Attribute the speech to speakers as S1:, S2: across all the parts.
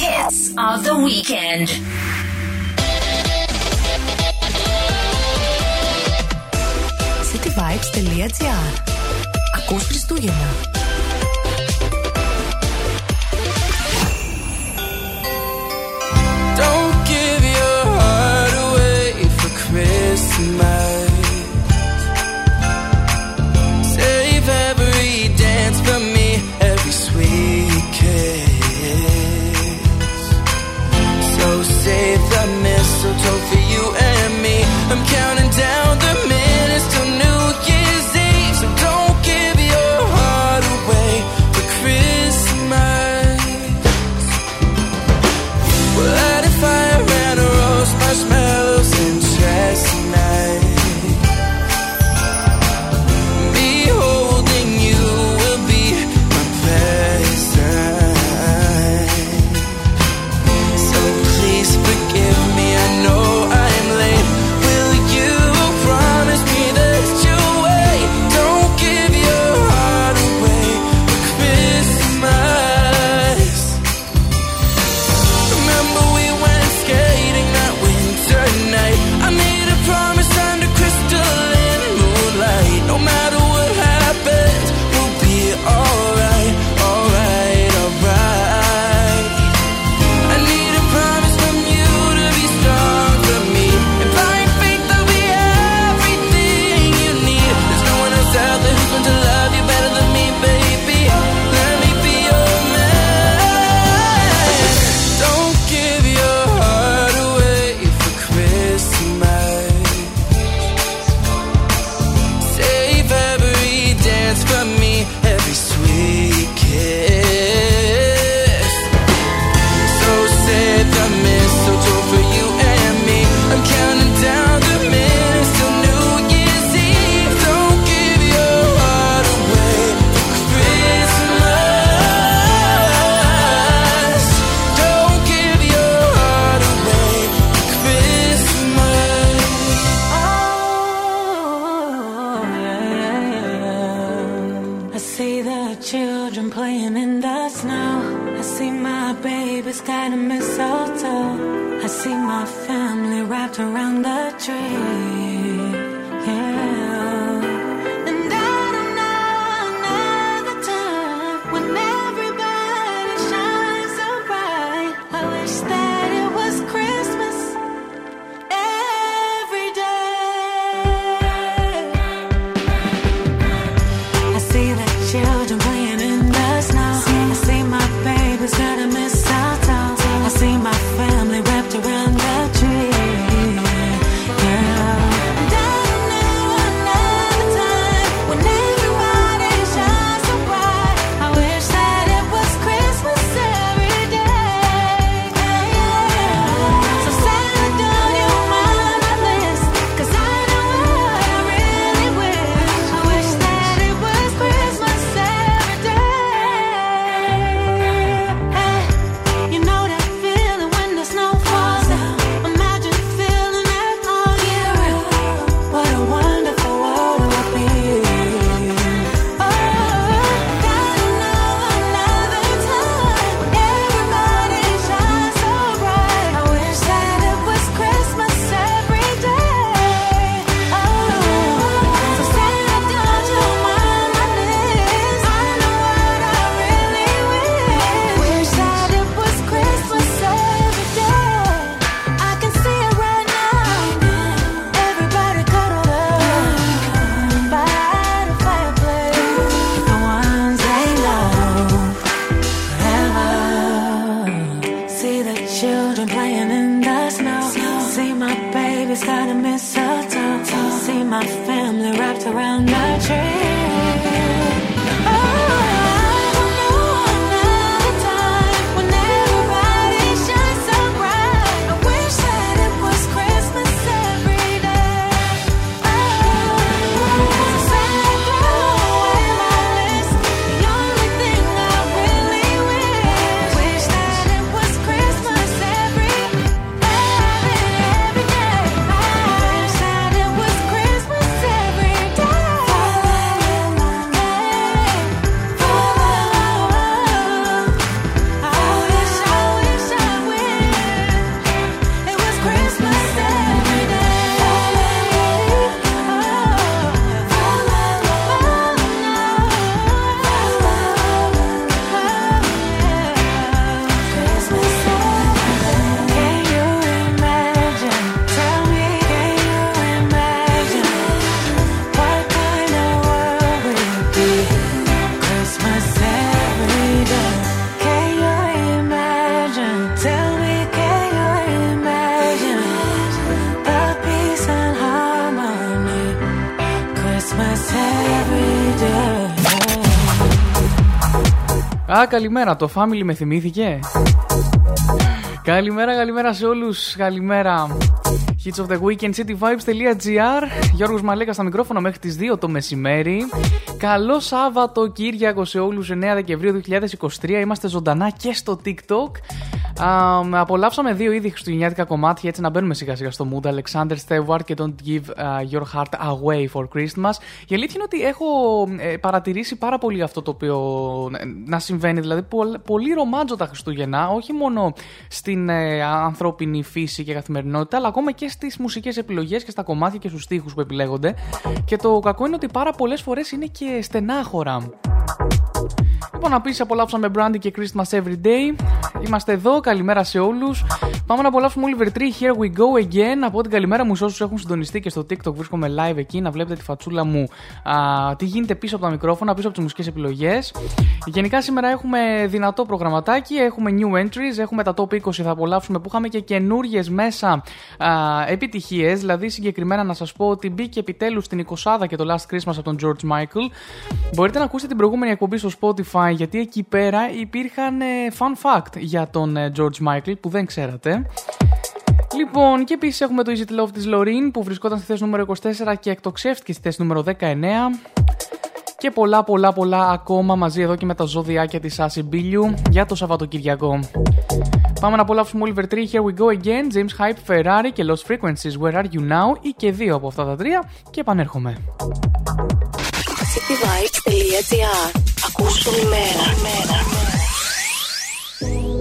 S1: hits of the weekend.
S2: cityvibes.gr Ακούς Χριστούγεννα.
S3: Α, καλημέρα. Το family με θυμήθηκε; Καλημέρα, καλημέρα σε όλους. Καλημέρα. Hits of the Weekend cityvibes.gr Γιώργος Μαλέκας στα μικρόφωνα μέχρι τις 2 το μεσημέρι. Καλό Σάββατο Κύριακο σε όλους 9 Δεκεμβρίου 2023. Είμαστε ζωντανά και στο TikTok. Um, απολαύσαμε δύο ήδη χριστουγεννιάτικα κομμάτια έτσι να μπαίνουμε σιγά σιγά στο mood. Alexander Stewart και Don't Give uh, Your Heart Away for Christmas. Η αλήθεια είναι ότι έχω ε, παρατηρήσει πάρα πολύ αυτό το οποίο ε, να συμβαίνει. Δηλαδή, πολύ ρομάντζο τα Χριστούγεννα, όχι μόνο στην ε, ανθρώπινη φύση και καθημερινότητα, αλλά ακόμα και στις μουσικές επιλογές και στα κομμάτια και στους στίχους που επιλέγονται. Και το κακό είναι ότι πάρα πολλές φορές είναι και στενάχωρα. Λοιπόν, επίση απολαύσαμε Brandy και Christmas Every Day. Είμαστε εδώ, καλημέρα σε όλους. Πάμε να απολαύσουμε Oliver Tree, Here we go again. Από την καλημέρα μου σε όσους έχουν συντονιστεί και στο TikTok βρίσκομαι live εκεί να βλέπετε τη φατσούλα μου. Α, τι γίνεται πίσω από τα μικρόφωνα, πίσω από τις μουσικές επιλογές. Γενικά σήμερα έχουμε δυνατό προγραμματάκι, έχουμε new entries, έχουμε τα top 20 θα απολαύσουμε που είχαμε και καινούριε μέσα επιτυχίες. Δηλαδή συγκεκριμένα να σας πω ότι μπήκε επιτέλους στην 20 και το Last Christmas από τον George Michael. Μπορείτε να ακούσετε την προηγούμενη εκπομπή στο Spotify γιατί εκεί πέρα υπήρχαν ε, fun fact για τον ε, George Michael που δεν ξέρατε. Λοιπόν, και επίσης έχουμε το Easy Love της Loreen που βρισκόταν στη θέση νούμερο 24 και εκτοξεύτηκε στη θέση νούμερο 19. Και πολλά πολλά πολλά ακόμα μαζί εδώ και με τα ζωδιάκια της Άση Μπίλιου για το Σαββατοκυριακό. Πάμε να απολαύσουμε Oliver Tree, Here We Go Again, James Hype, Ferrari και Lost Frequencies, Where Are You Now ή και δύο από αυτά τα τρία και επανέρχομαι.
S4: cityvibes.gr Ακούσου μέρα.
S5: απαραίτητα.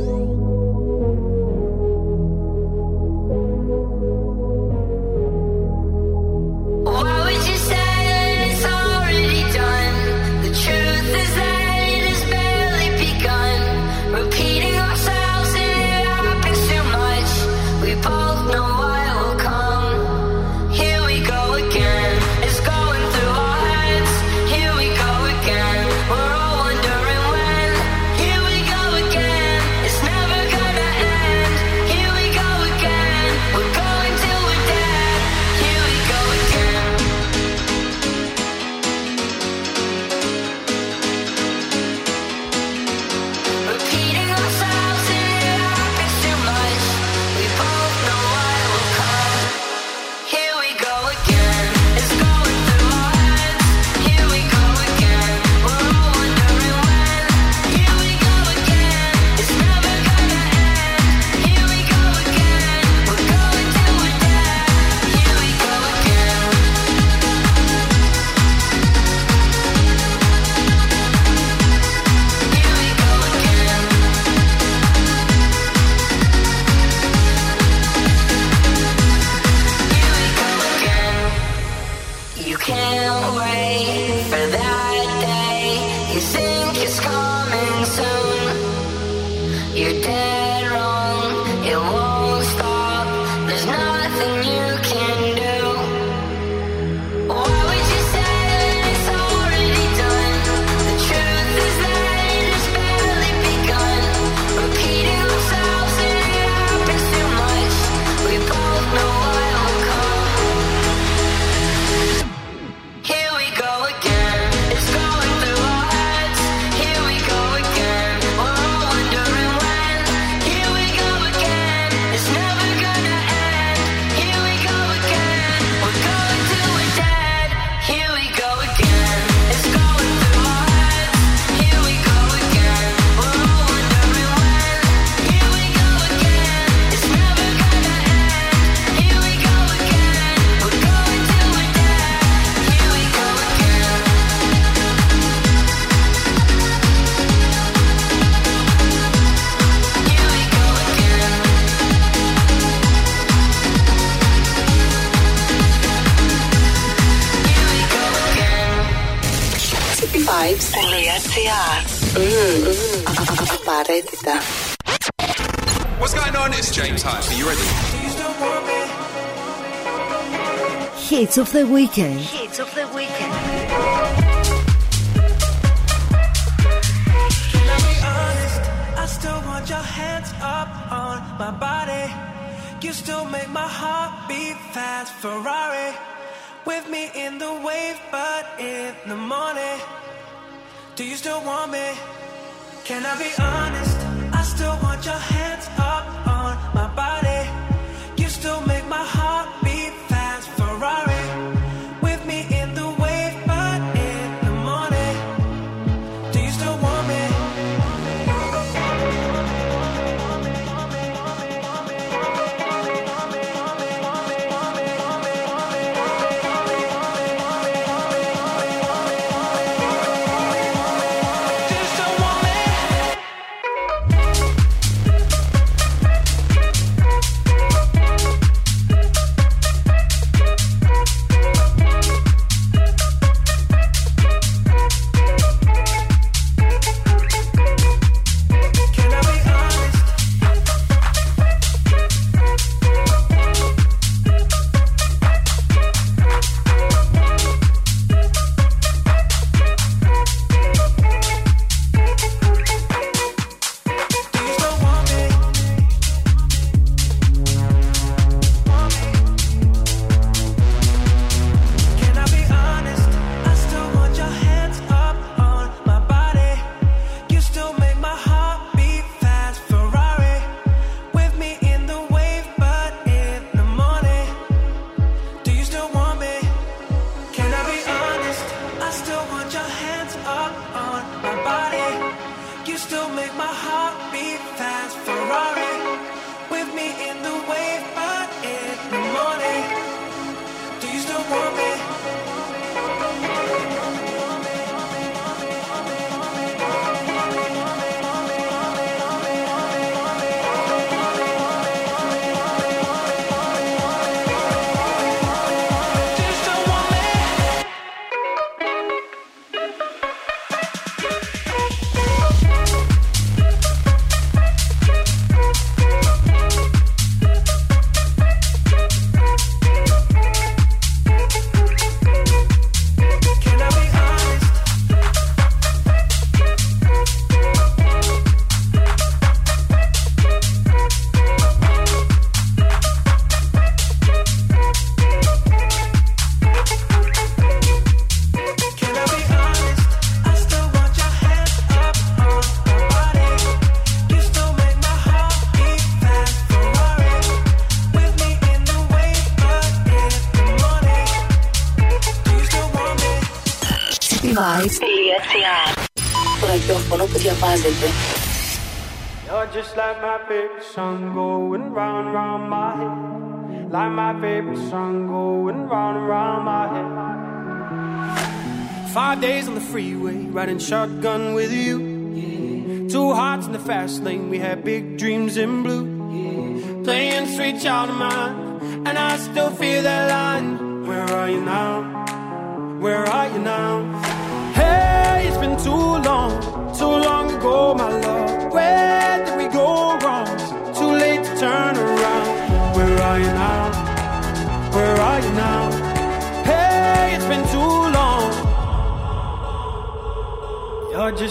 S4: Hits of the Weekend.
S2: Hits of the Weekend.
S6: my body. You still make my heart beat fast. Ferrari with me in the wave, but in the morning, do you still want me? Can I be honest? I still want your hands up on my body. You still make my heart beat fast. Ferrari.
S7: song going round round my head. Like my favorite song going round round my head. Five days on the freeway, riding shotgun with you. Yeah. Two hearts in the fast lane, we had big dreams in blue. Yeah. Playing sweet child of mine, and I still feel that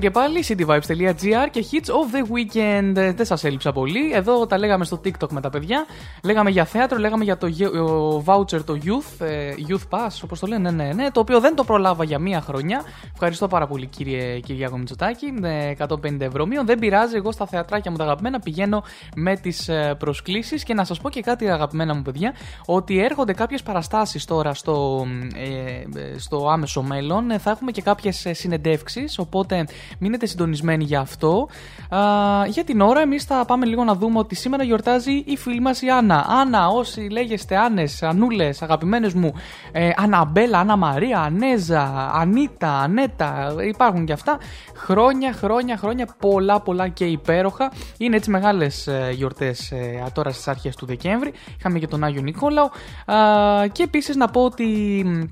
S3: Και πάλι. cityvibes.gr και hits of the weekend. Ε, Δεν σας έλειψα πολύ. Εδώ τα λέγαμε στο TikTok με τα παιδιά. Λέγαμε για θέατρο, λέγαμε για το γε- ο voucher, το youth, ε, youth pass, όπως το λένε. Ναι, ναι, ναι. Το οποίο δεν το προλάβα για μία χρονιά. Ευχαριστώ πάρα πολύ, κύριε Κυριάκο Μητσοτάκη. Ε, 150 ευρώ μείον. Δεν πειράζει. Εγώ στα θεατράκια μου τα αγαπημένα πηγαίνω με τις προσκλήσεις. Και να σας πω και κάτι, αγαπημένα μου παιδιά, ότι έρχονται κάποιες παραστάσεις τώρα στο, ε, ε, στο άμεσο μέλλον. Ε, Θα έχουμε και κάποιες συνεντεύξεις. Οπότε μείνετε συντονισμένοι για αυτό. Α, για την ώρα, εμείς θα πάμε λίγο να δούμε ότι σήμερα γιορτάζει η φίλη μας η Άννα. Άννα, όσοι λέγεστε Άννες, Ανούλες, αγαπημένες μου, ε, Αναμπέλα, Άννα Μαρία, Ανέζα, Ανίτα, Ανέτα, υπάρχουν και αυτά. Χρόνια, χρόνια, χρόνια, πολλά, πολλά και υπέροχα. Είναι έτσι μεγάλες γιορτές τώρα στις αρχές του Δεκέμβρη. Είχαμε και τον Άγιο Νικόλαο. Α, και επίσης να πω ότι μ,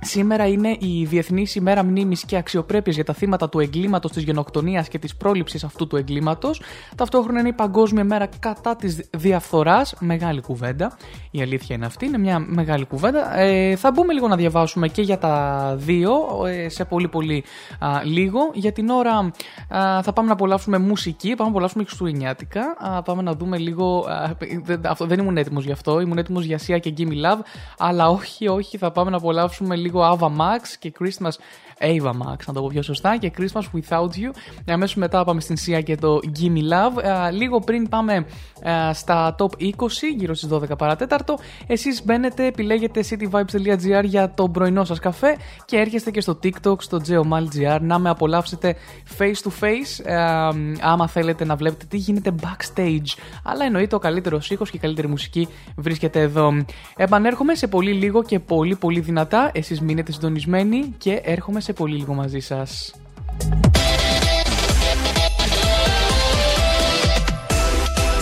S3: Σήμερα είναι η Διεθνής ημέρα μνήμης και αξιοπρέπειας για τα θύματα του εγκλήματος, της γενοκτονίας και της πρόληψης αυτού του εγκλήματος. Ταυτόχρονα είναι η Παγκόσμια μέρα κατά της διαφθοράς. Μεγάλη κουβέντα. Η αλήθεια είναι αυτή. Είναι μια μεγάλη κουβέντα. Ε, θα μπούμε λίγο να διαβάσουμε και για τα δύο ε, σε πολύ πολύ α, λίγο. Για την ώρα α, θα πάμε να απολαύσουμε μουσική, πάμε να απολαύσουμε χριστουγεννιάτικα. Α, πάμε να δούμε λίγο. α, δεν, αυτό, δεν ήμουν έτοιμος γι' αυτό. Ήμουν έτοιμος για Sia και Gimme Love. Αλλά όχι, όχι, θα πάμε να απολαύσουμε λίγο Ava Max και Christmas. Ava Max, να το πω πιο σωστά, και Christmas Without You. Αμέσως μετά πάμε στην Sia και το Gimme Love. Α, λίγο πριν πάμε α, στα top 20, γύρω στις 12 παρατέταρτο. Εσείς μπαίνετε, επιλέγετε cityvibes.gr για το πρωινό σας καφέ και έρχεστε και στο TikTok, στο geomal.gr να με απολαύσετε face to face. Α, άμα θέλετε να βλέπετε τι γίνεται backstage. Αλλά εννοείται ο καλύτερος ήχος και η καλύτερη μουσική βρίσκεται εδώ. Επανέρχομαι σε πολύ λίγο και πολύ πολύ δυνατά. Εσείς μείνετε συντονισμένοι και έρχομαι σε πολύ λίγο μαζί σας.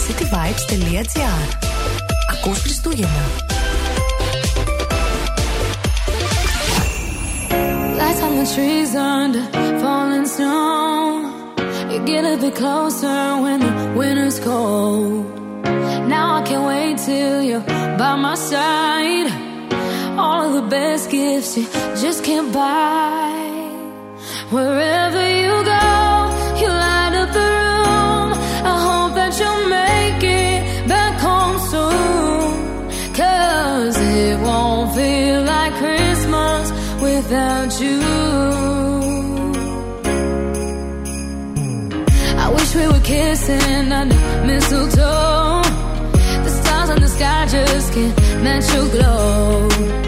S2: cityvibes.gr Ακούς Χριστούγεννα.
S8: Lights on the trees under falling snow. You get a bit closer when the winter's cold. Now I can't wait till you're by my side. all the best gifts you just can't buy. Wherever you go, you light up the room. I hope that you'll make it back home soon. Cause it won't feel like Christmas without you. I wish we were kissing under mistletoe. The stars in the sky just can't match your glow.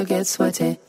S8: so get sweaty.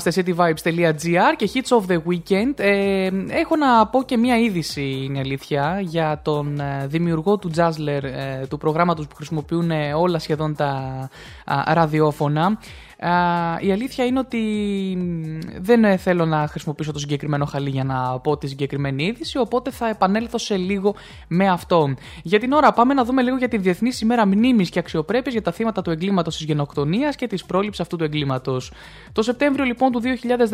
S3: Είμαστε cityvibes.gr και Hits of the Weekend. Ε, έχω να πω και μία είδηση, είναι η αλήθεια, για τον ε, δημιουργό του Jazzler, ε, του προγράμματος που χρησιμοποιούν ε, όλα σχεδόν τα α, ραδιόφωνα. Α, η αλήθεια είναι ότι μ, δεν ε, θέλω να χρησιμοποιήσω το συγκεκριμένο χαλί για να πω τη συγκεκριμένη είδηση, οπότε θα επανέλθω σε λίγο με αυτό. Για την ώρα πάμε να δούμε λίγο για τη Διεθνής ημέρα μνήμης και αξιοπρέπειας για τα θύματα του εγκλήματος της γενοκτονίας και της πρόληψης αυτού του εγκλήματος. Το Σεπτέμβριο λοιπόν του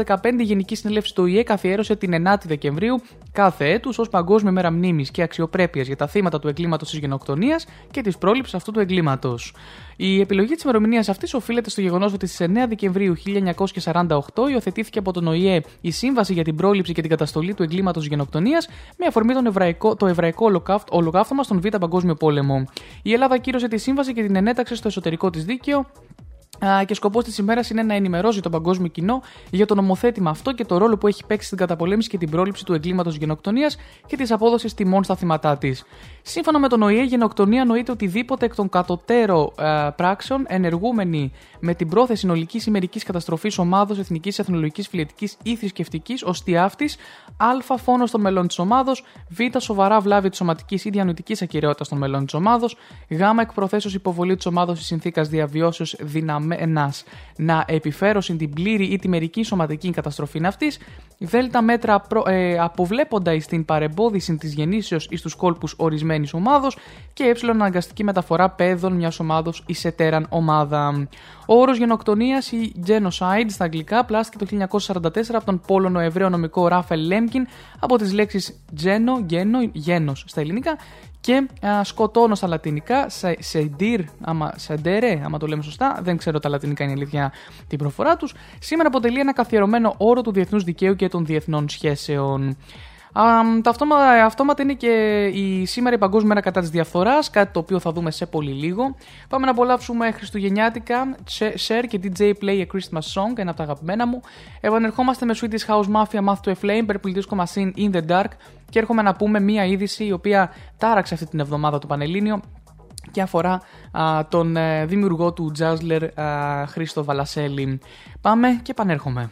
S3: 2015 η Γενική Συνέλευση του ΙΕ καθιέρωσε την 9η Δεκεμβρίου κάθε έτους ως Παγκόσμια Μέρα Μνήμης και Αξιοπρέπειας για τα θύματα του εγκλήματος της γενοκτονίας και της πρόληψης αυτού του εγκλήματος. Η επιλογή της ημερομηνίας αυτής οφείλεται στο γεγονός ότι στις 9 Δεκεμβρίου 1948 υιοθετήθηκε από τον ΟΗΕ η Σύμβαση για την Πρόληψη και την Καταστολή του Εγκλήματος Γενοκτονίας με αφορμή τον εβραϊκό, το εβραϊκό ολοκαύτ- ολοκαύτωμα στον Β' Παγκόσμιο Πόλεμο. Η Ελλάδα κύρωσε τη σύμβαση και την ενέταξε στο εσωτερικό της δίκαιο Α, και σκοπός της ημέρας είναι να ενημερώσει τον παγκόσμιο κοινό για το νομοθέτημα αυτό και το ρόλο που έχει παίξει στην καταπολέμηση και την πρόληψη του εγκλήματος γενοκτονίας και της απόδοσης τιμών στα θύματά της. Σύμφωνα με τον ΟΗΕ, η γενοκτονία νοείται οτιδήποτε εκ των κατωτέρω α, πράξεων ενεργούμενη με την πρόθεση συνολικής ημερικής καταστροφής ομάδος εθνικής, εθνολογικής, φιλετικής ή θρησκευτικής ως τι αυτής, α φόνος των μελών της ομάδος, β σοβαρά βλάβη της σωματικής ή διανοητικής ακυρεότητας των μελών της ομάδος, γ εκ προθέσεω υποβολή της ομάδος τη συνθήκας διαβιώσεως δυναμένα να επιφέρωσιν την πλήρη ή τη μερική σωματική καταστροφή αυτής, δ μέτρα προ, ε, αποβλέποντα εις την παρεμπόδιση της γεννήσεως εις τους κόλπους ορισμένης ομάδος και ε αναγκαστική μεταφορά παιδών μιας ομάδος εις ετέραν ομάδα. Ο όρος γενοκτονίας ή genocide στα αγγλικά πλάστηκε το 1944 από τον Πόλωνο Εβραίο νομικό Ράφελ Λέμκιν από τις λέξεις γένο, γένο, γένος στα ελληνικά και α, σκοτώνω στα λατινικά, σε- σεντήρ, άμα, σεντέρε, άμα το λέμε σωστά, δεν ξέρω τα λατινικά είναι η αλήθεια την προφορά τους, σήμερα αποτελεί ένα καθιερωμένο όρο του διεθνούς δικαίου και των διεθνών σχέσεων. Α, τα αυτόματα, αυτόματα είναι και η σήμερα η Παγκόσμια Μέρα κατά της διαφθοράς, κάτι το οποίο θα δούμε σε πολύ λίγο. Πάμε να απολαύσουμε Χριστουγεννιάτικα, Share και DJ Play a Christmas Song, ένα από τα αγαπημένα μου. Επανερχόμαστε με Swedish House Mafia, Math to a Flame, Purple Disco Machine in the Dark και έρχομαι να πούμε μία είδηση η οποία τάραξε αυτή την εβδομάδα το Πανελλήνιο και αφορά τον ε, δημιουργό του Τζάσλερ Χρήστο Βαλασέλη. Πάμε και
S9: πανέρχομαι.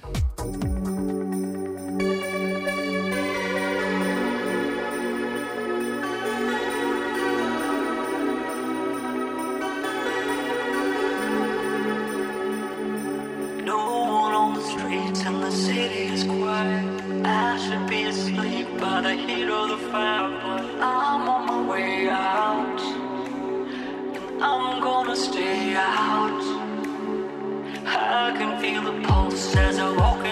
S9: not heat of the fire, but I'm on my way out. And I'm gonna stay out. I can feel the pulse as I walk.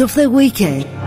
S9: of the
S6: weekend.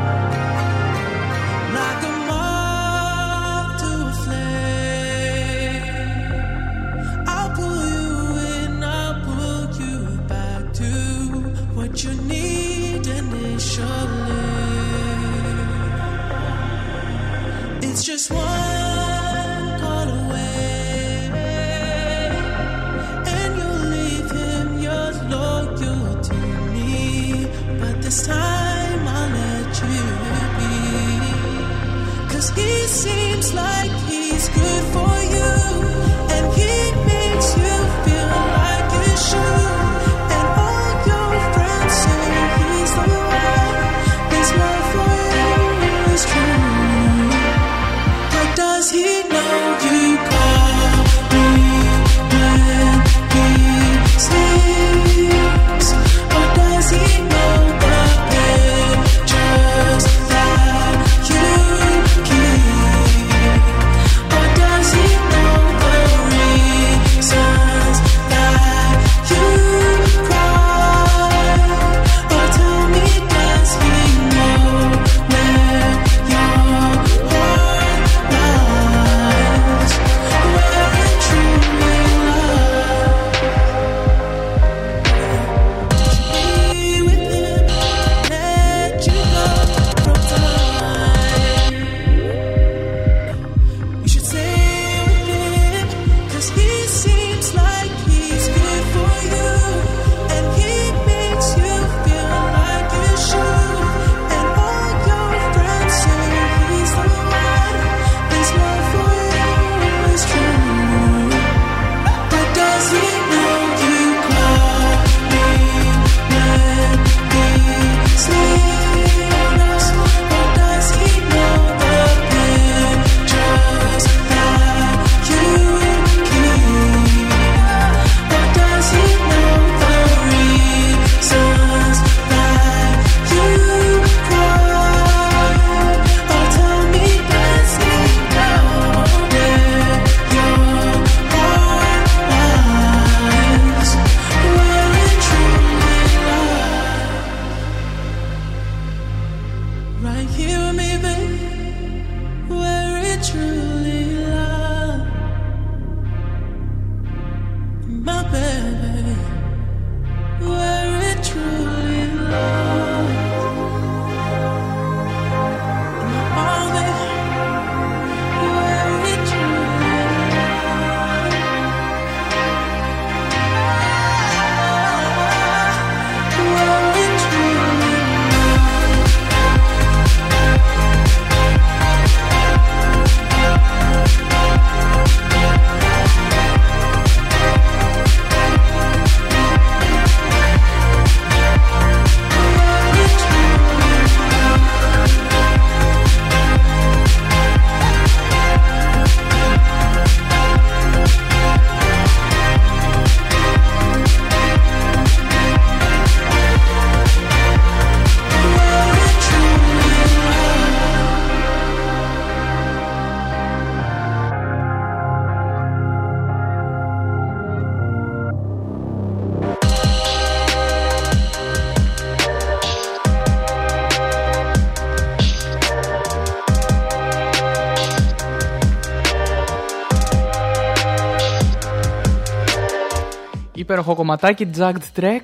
S3: Υπέροχο κομματάκι Jagged Trek.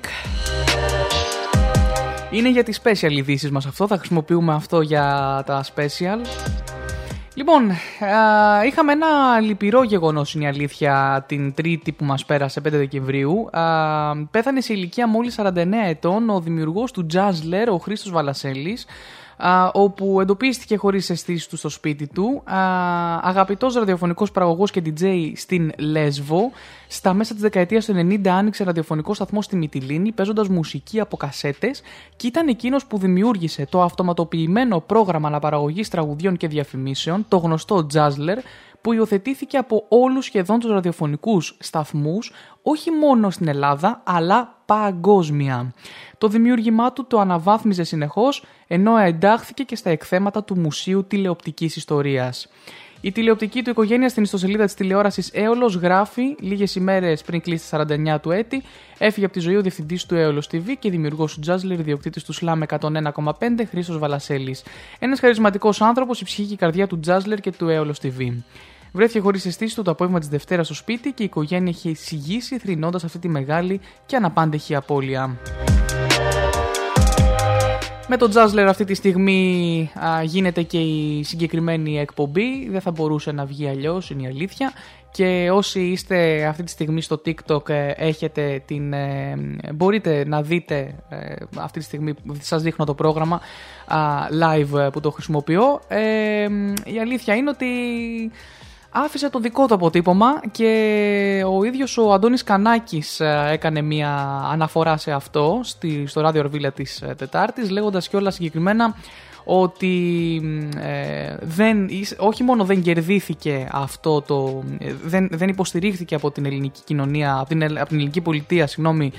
S3: Είναι για τις special ειδήσεις μας αυτό, θα χρησιμοποιούμε αυτό για τα special. Λοιπόν, α, είχαμε ένα λυπηρό γεγονός είναι η αλήθεια την τρίτη που μας πέρασε 5 Δεκεμβρίου. Α, πέθανε σε ηλικία μόλις 49 ετών ο δημιουργός του Jazzler, ο Χρήστος Βαλασέλης, α, όπου εντοπίστηκε χωρίς αισθήσεις του στο σπίτι του. Α, αγαπητός ραδιοφωνικός παραγωγός και DJ στην Λέσβο. Στα μέσα της δεκαετίας του 90 άνοιξε ραδιοφωνικό σταθμό στη Μυτιλίνη παίζοντας μουσική από κασέτες και ήταν εκείνος που δημιούργησε το αυτοματοποιημένο πρόγραμμα αναπαραγωγής τραγουδιών και διαφημίσεων, το γνωστό Jazzler, που υιοθετήθηκε από όλους σχεδόν τους ραδιοφωνικούς σταθμούς, όχι μόνο στην Ελλάδα, αλλά παγκόσμια. Το δημιούργημά του το αναβάθμιζε συνεχώς, ενώ εντάχθηκε και στα εκθέματα του Μουσείου Τηλεοπτικής Ιστορίας. Η τηλεοπτική του οικογένεια στην ιστοσελίδα της τηλεόρασης Έολος γράφει λίγες ημέρες πριν κλείσει τα 49 του έτη. Έφυγε από τη ζωή ο διευθυντής του Έολος TV και δημιουργός του Τζάζλερ, ιδιοκτήτης του Slam 101,5 Χρήσο Βαλασέλης. Ένας χαρισματικός άνθρωπος, η ψυχή και η καρδιά του Τζάζλερ και του Έολος TV. Βρέθηκε χωρίς αισθήσεις του το απόγευμα της Δευτέρας στο σπίτι και η οικογένεια είχε εισηγήσει θρυνώντας αυτή τη μεγάλη και αναπάντεχη απώλεια. Με τον Jazzler αυτή τη στιγμή α, γίνεται και η συγκεκριμένη εκπομπή. Δεν θα μπορούσε να βγει αλλιώς, είναι η αλήθεια. Και όσοι είστε αυτή τη στιγμή στο TikTok ε, έχετε την, ε, μπορείτε να δείτε ε, αυτή τη στιγμή σας δείχνω το πρόγραμμα α, live ε, που το χρησιμοποιώ. Ε, η αλήθεια είναι ότι άφησε το δικό του αποτύπωμα και ο ίδιος ο Αντώνης Κανάκης ε, έκανε μια αναφορά σε αυτό στη, στο ράδιο Ορβίλα της ε, Τετάρτης λέγοντας και όλα συγκεκριμένα ότι ε, δεν, εις- όχι μόνο δεν κερδίθηκε αυτό το. ε, δεν, δεν υποστηρίχθηκε από την ελληνική κοινωνία, από την, ελ- από την ελληνική πολιτεία, συγγνώμη,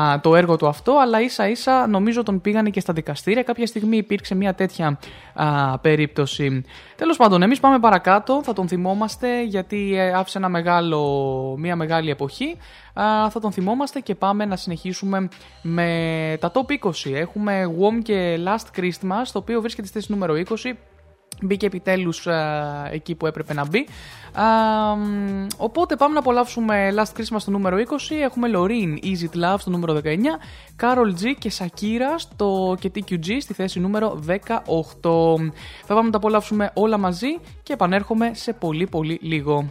S3: α, το έργο του αυτό, αλλά ίσα ίσα νομίζω τον πήγανε και στα δικαστήρια. Κάποια στιγμή υπήρξε μια τέτοια α, περίπτωση. Τέλος πάντων, εμείς πάμε παρακάτω, θα τον θυμόμαστε γιατί ε, άφησε ένα μεγάλο, μια μεγάλη εποχή. Α, θα τον θυμόμαστε και πάμε να συνεχίσουμε με τα top 20. Έχουμε WOM και Last Christmas, το οποίο βρίσκεται στη θέση νούμερο 20. Μπήκε επιτέλους α, εκεί που έπρεπε να μπει. Α, μ, οπότε πάμε να απολαύσουμε Last Christmas στο νούμερο 20. Έχουμε Loreen Easy It Love στο νούμερο 19. Carol G και Shakira στο και TQG στη θέση νούμερο 18. Θα πάμε να τα απολαύσουμε όλα μαζί και επανέρχομαι σε πολύ πολύ λίγο.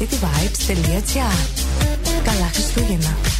S10: cityvibes.gr Καλά Χριστούγεννα.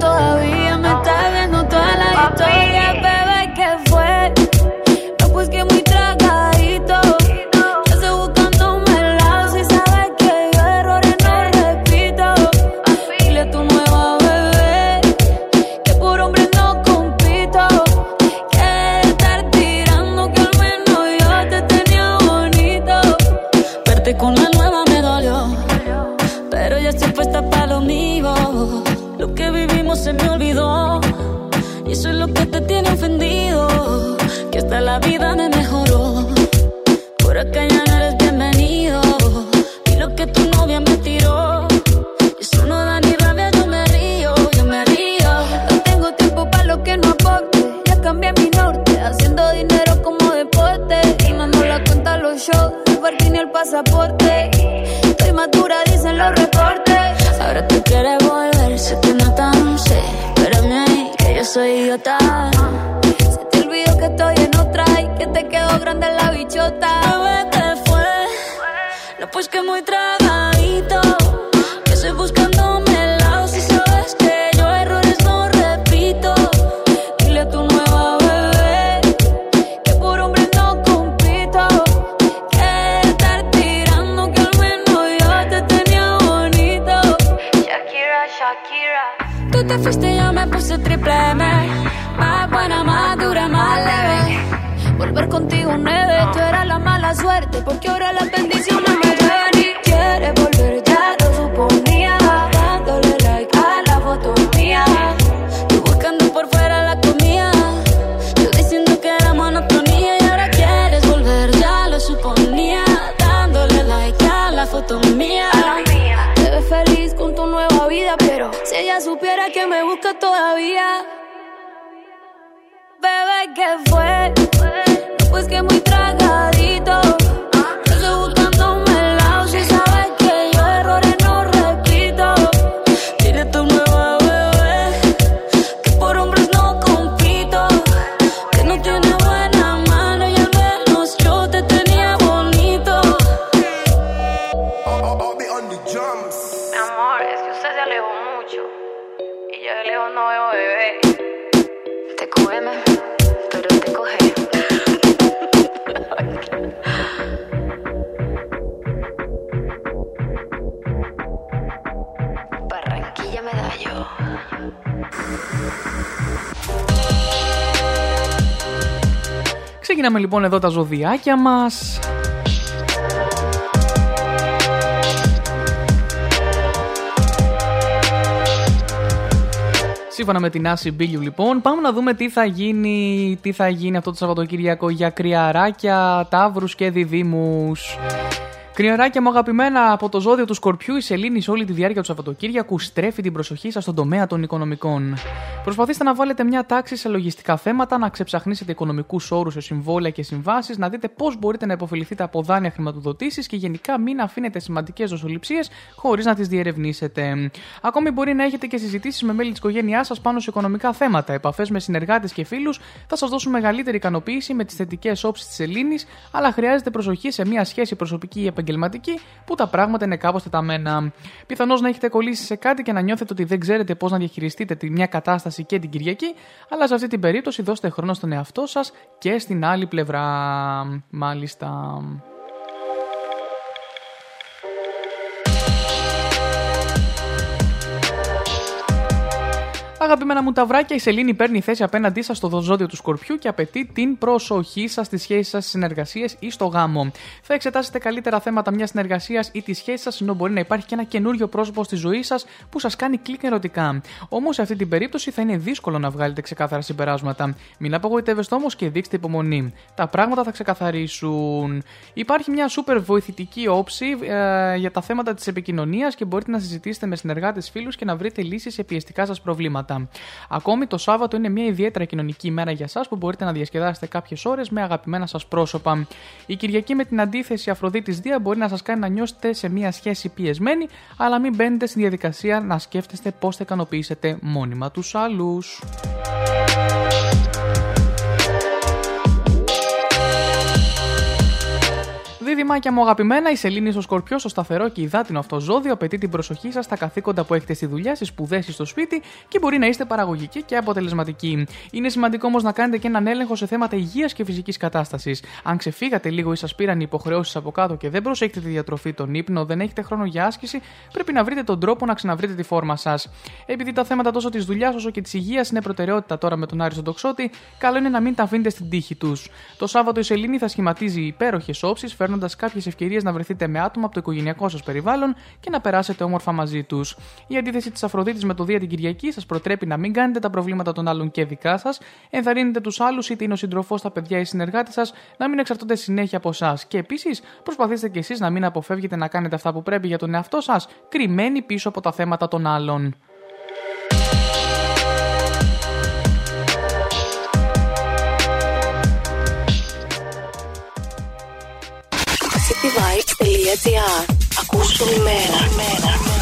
S2: yo, porque ni el pasaporte. Estoy madura, dicen los reportes. Ahora tú quieres volver, sé que no tan sé. Espérame ahí, que yo soy idiota. Se te olvidó que estoy en otra y que te quedó grande la bichota. A ver, te fue. No, pues que muy tragadito. te fuiste y yo me puse triple M. Bebé, que fue? Pues que muy
S11: tragada.
S3: Ξεκινάμε λοιπόν εδώ τα ζωδιάκια μας. Σύμφωνα με την Άση Μπίλιου λοιπόν, πάμε να δούμε τι θα γίνει, τι θα γίνει αυτό το Σαββατοκύριακο για κρυαράκια, τάβρους και διδήμους. Κρυαράκια μου αγαπημένα από το ζώδιο του Σκορπιού, η Σελήνη σε όλη τη διάρκεια του Σαββατοκύριακου στρέφει την προσοχή σας στον τομέα των οικονομικών. Προσπαθήστε να βάλετε μια τάξη σε λογιστικά θέματα, να ξεψαχνίσετε οικονομικούς όρους σε συμβόλαια και συμβάσεις, να δείτε πώς μπορείτε να υποφεληθείτε από δάνεια χρηματοδοτήσεις και γενικά μην αφήνετε σημαντικές δοσοληψίες χωρίς να τις διερευνήσετε. Ακόμη μπορεί να έχετε και συζητήσεις με μέλη της οικογένειάς σας πάνω σε οικονομικά θέματα. Επαφές με συνεργάτες και φίλους θα σας δώσουν μεγαλύτερη ικανοποίηση με τις θετικές όψεις της Σελήνης, αλλά χρειάζεται προσοχή σε μια σχέση προσωπική ή επαγγελματική που τα πράγματα είναι κάπως τεταμένα. Πιθανώς να έχετε κολλήσει σε κάτι και να νιώθετε ότι δεν ξέρετε πώς να διαχειριστείτε τη μια κατάσταση και την Κυριακή, αλλά σε αυτή την περίπτωση δώστε χρόνο στον εαυτό σας και στην άλλη πλευρά. Μάλιστα. Αγαπημένα μου τα βράκια, η Σελήνη παίρνει θέση απέναντί σας στο ζώδιο του Σκορπιού και απαιτεί την προσοχή σας στις σχέσεις σας, στις συνεργασίες ή στο γάμο. Θα εξετάσετε καλύτερα θέματα μιας συνεργασίας ή τη σχέση σας, ενώ μπορεί να υπάρχει και ένα καινούριο πρόσωπο στη ζωή σας που σας κάνει κλικ ερωτικά. Όμως σε αυτή την περίπτωση θα είναι δύσκολο να βγάλετε ξεκάθαρα συμπεράσματα. Μην απογοητεύεστε όμως και δείξτε υπομονή. Τα πράγματα θα ξεκαθαρίσουν. Υπάρχει μια σούπερ βοηθητική όψη ε, για τα θέματα της επικοινωνίας και μπορείτε να συζητήσετε με συνεργάτες φίλους και να βρείτε λύσεις σε πιεστικά σας προβλήματα. Ακόμη το Σάββατο είναι μια ιδιαίτερα κοινωνική ημέρα για εσά που μπορείτε να διασκεδάσετε κάποιες ώρες με αγαπημένα σας πρόσωπα. Η Κυριακή με την αντίθεση Αφροδίτης Δία μπορεί να σας κάνει να νιώσετε σε μια σχέση πιεσμένη, αλλά μην μπαίνετε στη διαδικασία να σκέφτεστε πώς θα ικανοποιήσετε μόνιμα τους άλλους. Δίδυμάκια μου αγαπημένα, η Σελήνη στο Σκορπιό, στο σταθερό και υδάτινο αυτό ζώδιο απαιτεί την προσοχή σας στα καθήκοντα που έχετε στη δουλειά, στις σπουδές ή στο σπίτι και μπορεί να είστε παραγωγικοί και αποτελεσματικοί. Είναι σημαντικό όμως να κάνετε και έναν έλεγχο σε θέματα υγείας και φυσικής κατάστασης. Αν ξεφύγατε λίγο ή σας πήραν οι υποχρεώσεις από κάτω και δεν προσέχετε τη διατροφή, τον ύπνο, δεν έχετε χρόνο για άσκηση, πρέπει να βρείτε τον τρόπο να ξαναβρείτε τη φόρμα σας. Επειδή τα θέματα τόσο της δουλειάς όσο και της υγείας είναι προτεραιότητα τώρα με τον Άρη στον Τοξότη, καλό είναι να μην τα αφήνετε στην τύχη τους. Το Σάββατο η Σελήνη θα σχηματίζει υπέροχες όψεις, φέρνοντας κάποιες ευκαιρίες να βρεθείτε με άτομα από το οικογενειακό σας περιβάλλον και να περάσετε όμορφα μαζί τους. Η αντίθεση της Αφροδίτης με το Δία την Κυριακή σας προτρέπει να μην κάνετε τα προβλήματα των άλλων και δικά σας, ενθαρρύνετε τους άλλους, είτε είναι ο συντροφό, τα παιδιά ή οι συνεργάτες σας, να μην εξαρτώνται συνέχεια από εσάς. Και επίσης προσπαθήστε κι εσείς να μην αποφεύγετε να κάνετε αυτά που πρέπει για τον εαυτό σας, κρυμμένοι πίσω από τα θέματα των άλλων.
S10: cityvibes.gr Ακούς το ημέρα.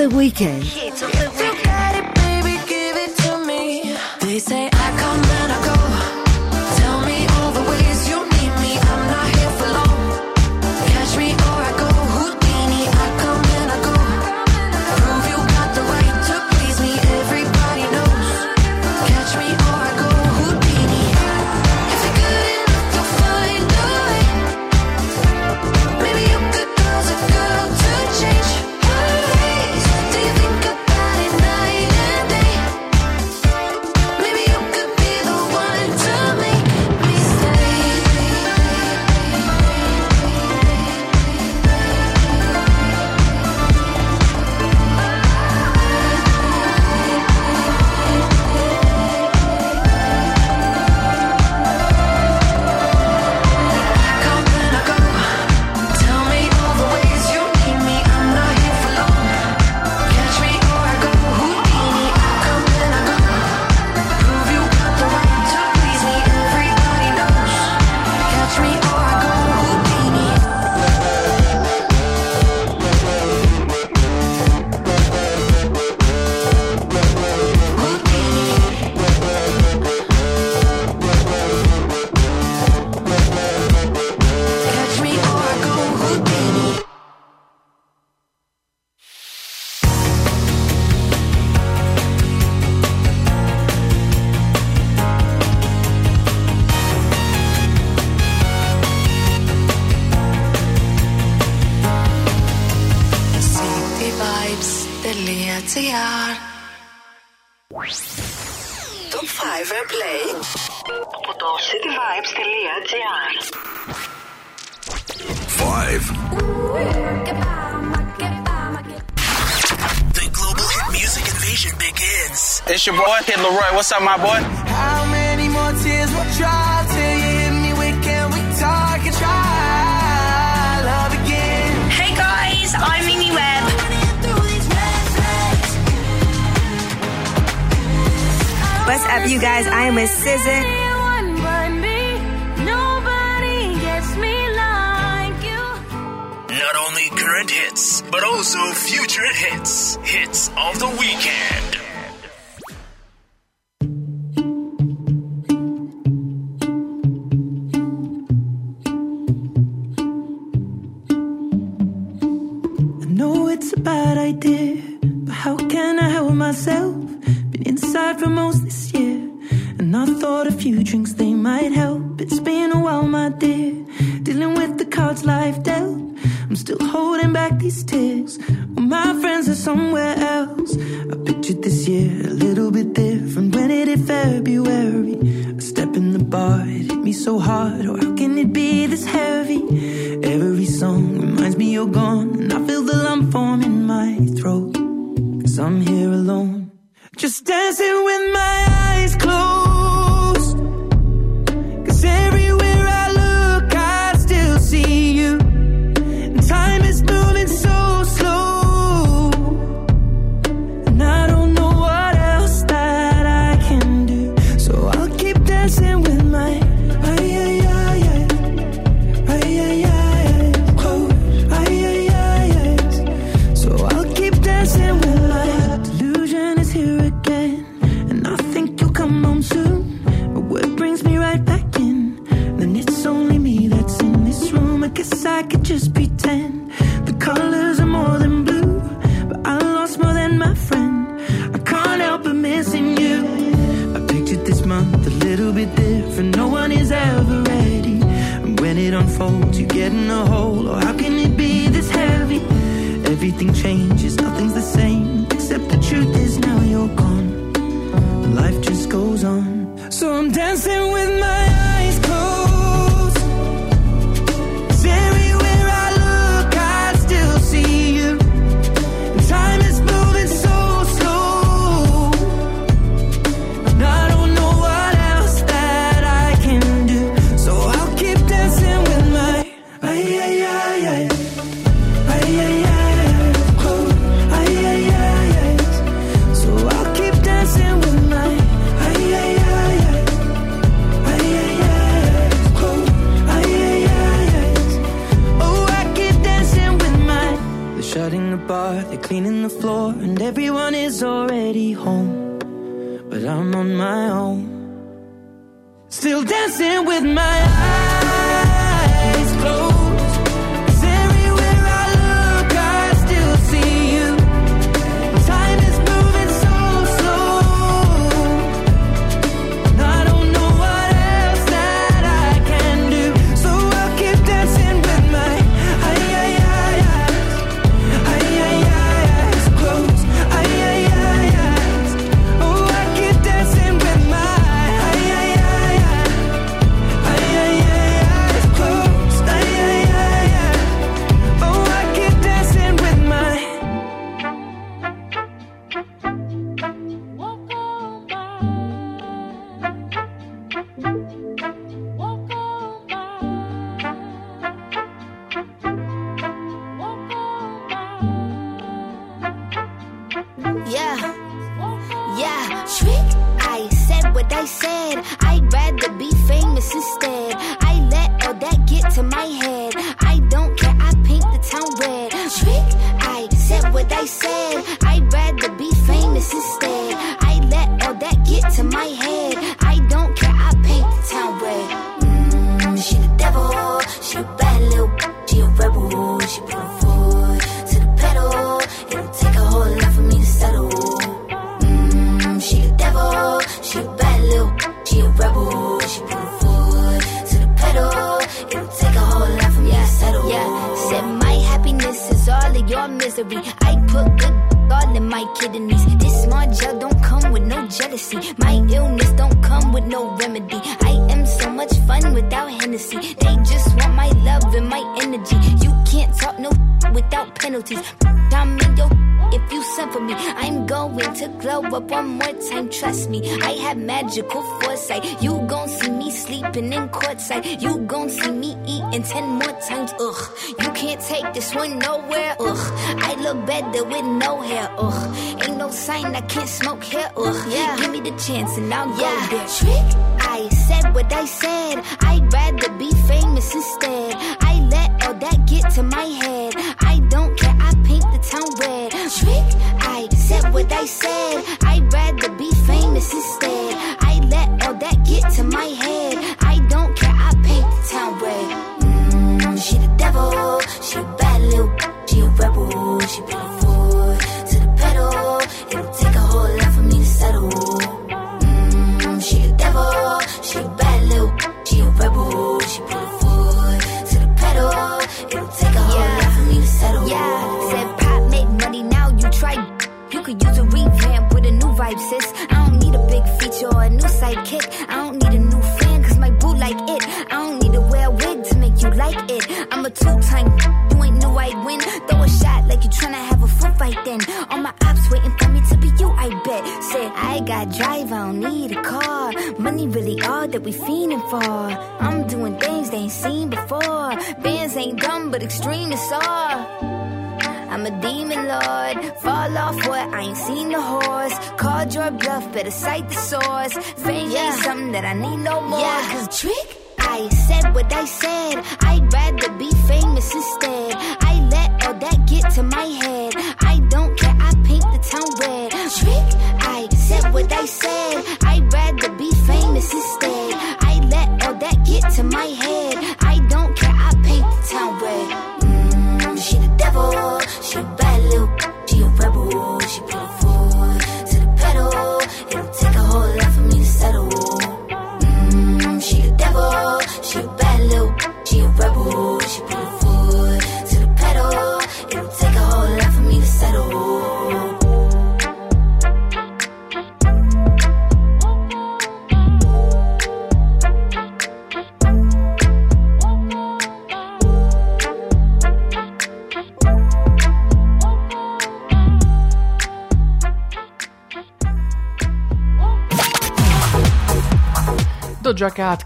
S6: The
S2: weekend.
S12: My boy?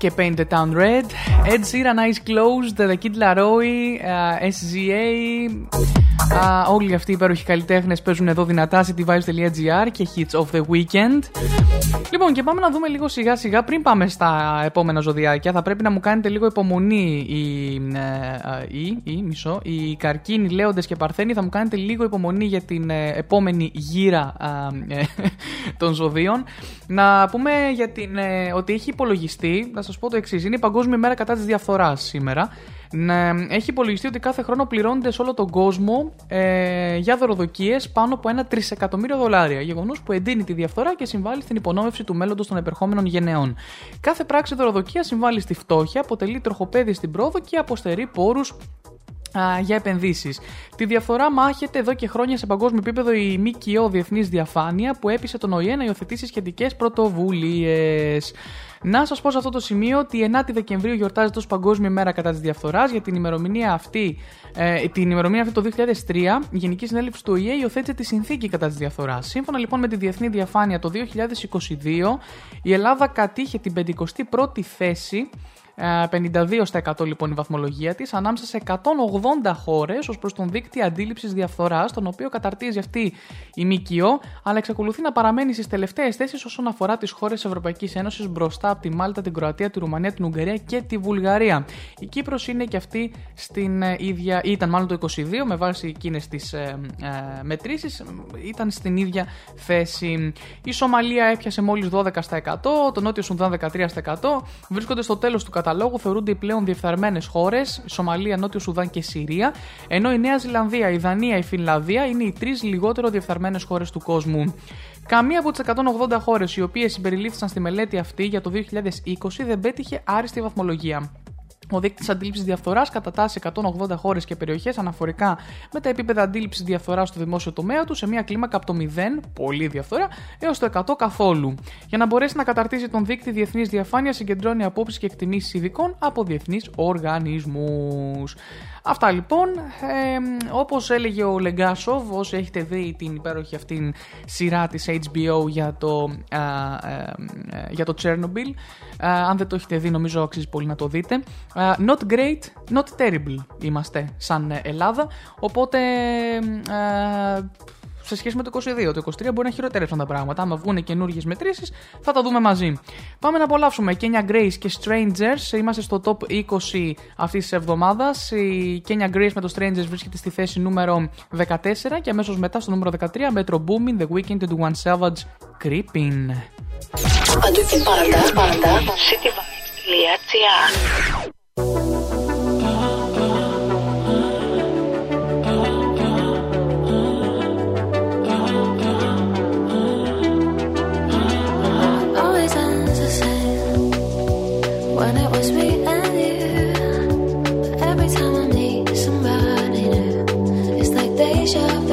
S3: και Paint the Town Red. Ed Sheeran, Eyes Closed, The Kid Laroi, uh, SGA. Uh, όλοι αυτοί οι υπέροχοι καλλιτέχνες παίζουν εδώ δυνατά cityvibes.gr και hits of the weekend. Λοιπόν, και πάμε να δούμε λίγο σιγά σιγά πριν πάμε στα επόμενα ζωδιάκια. Θα πρέπει να μου κάνετε λίγο υπομονή οι, ε, οι, οι, μισό, οι καρκίνοι, λέοντες και παρθένοι. Θα μου κάνετε λίγο υπομονή για την ε, επόμενη γύρα ε, των ζωδίων. Να πούμε για την, ε, ότι έχει υπολογιστεί, να σας πω το εξής: Είναι η Παγκόσμια Μέρα κατά της διαφθοράς σήμερα. Ναι, έχει υπολογιστεί ότι κάθε χρόνο πληρώνεται σε όλο τον κόσμο ε, για δωροδοκίες πάνω από ένα τρισεκατομμύριο δολάρια. Γεγονός που εντείνει τη διαφθορά και συμβάλλει στην υπονόμευση του μέλλοντος των επερχόμενων γενεών. Κάθε πράξη δωροδοκία συμβάλλει στη φτώχεια, αποτελεί τροχοπέδι στην πρόοδο και αποστερεί πόρους για επενδύσεις. Τη διαφορά μάχεται εδώ και χρόνια σε παγκόσμιο επίπεδο η ΜΚΟ Διεθνής Διαφάνεια που έπεισε τον ΟΗΕ να υιοθετήσει σχετικές πρωτοβουλίες. Να σας πω σε αυτό το σημείο ότι η 9η Δεκεμβρίου γιορτάζεται ω Παγκόσμια Μέρα κατά της Διαφθοράς. Για την ημερομηνία αυτή, ε, την ημερομηνία αυτή το 2003, η Γενική Συνέλευση του ΟΗΕ υιοθέτησε τη συνθήκη κατά της διαφθοράς. Σύμφωνα λοιπόν με τη Διεθνή Διαφάνεια το 2022, η Ελλάδα κατήχε την 51η θέση 52% λοιπόν η βαθμολογία της ανάμεσα σε 180 χώρες ως προς τον δίκτυο αντίληψης διαφθοράς τον οποίο καταρτίζει αυτή η ΜΚΟ αλλά εξακολουθεί να παραμένει στις τελευταίες θέσεις όσον αφορά τις χώρες της Ευρωπαϊκής Ένωσης μπροστά από τη Μάλτα, την Κροατία, τη Ρουμανία, την Ουγγαρία και τη Βουλγαρία. Η Κύπρος είναι και αυτή στην ε, ίδια, ήταν μάλλον το 22 με βάση εκείνες τις ε, ε, μετρήσεις ήταν στην ίδια θέση. Η Σομαλία έπιασε μόλις 12%, το Νότιο Σουνδάν 13%, βρίσκονται στο τέλος του καταλόγου θεωρούνται οι πλέον διεφθαρμένες χώρες, Σομαλία, Νότιο Σουδάν και Συρία, ενώ η Νέα Ζηλανδία, η Δανία, η Φινλανδία είναι οι τρεις λιγότερο διεφθαρμένες χώρες του κόσμου. Καμία από τις 180 χώρες οι οποίες συμπεριλήφθησαν στη μελέτη αυτή για το 2020 δεν πέτυχε άριστη βαθμολογία. Ο δείκτης αντίληψης διαφθοράς κατατάσσει 180 χώρες και περιοχές αναφορικά με τα επίπεδα αντίληψης διαφθοράς στο δημόσιο τομέα του σε μια κλίμακα από το 0, πολύ διαφθορά, έως το 100 καθόλου. Για να μπορέσει να καταρτήσει τον δείκτη διεθνής διαφάνεια, συγκεντρώνει απόψεις και εκτιμήσεις ειδικών από διεθνείς οργανισμούς. Αυτά λοιπόν. Ε, Όπως έλεγε ο Λεγκάσοβ, όσοι έχετε δει την υπέροχη αυτήν σειρά της HBO για το, ε, ε, για το Chernobyl, ε, αν δεν το έχετε δει, νομίζω αξίζει πολύ να το δείτε. Ε, not great, not terrible είμαστε σαν Ελλάδα. Οπότε ε, σε σχέση με το 22. Το 23 μπορεί να χειροτερεύσουν τα πράγματα. Άμα βγουν καινούργιες μετρήσεις, θα τα δούμε μαζί. Πάμε να απολαύσουμε Kenya Grace και Strangers. Είμαστε στο top 20 αυτής της εβδομάδας. Η Kenya Grace με το Strangers βρίσκεται στη θέση νούμερο 14 και αμέσως μετά στο νούμερο 13 Metro Booming, The Weekend and One Savage Creeping.
S1: Παντού και πάντα, πάντα,
S13: deja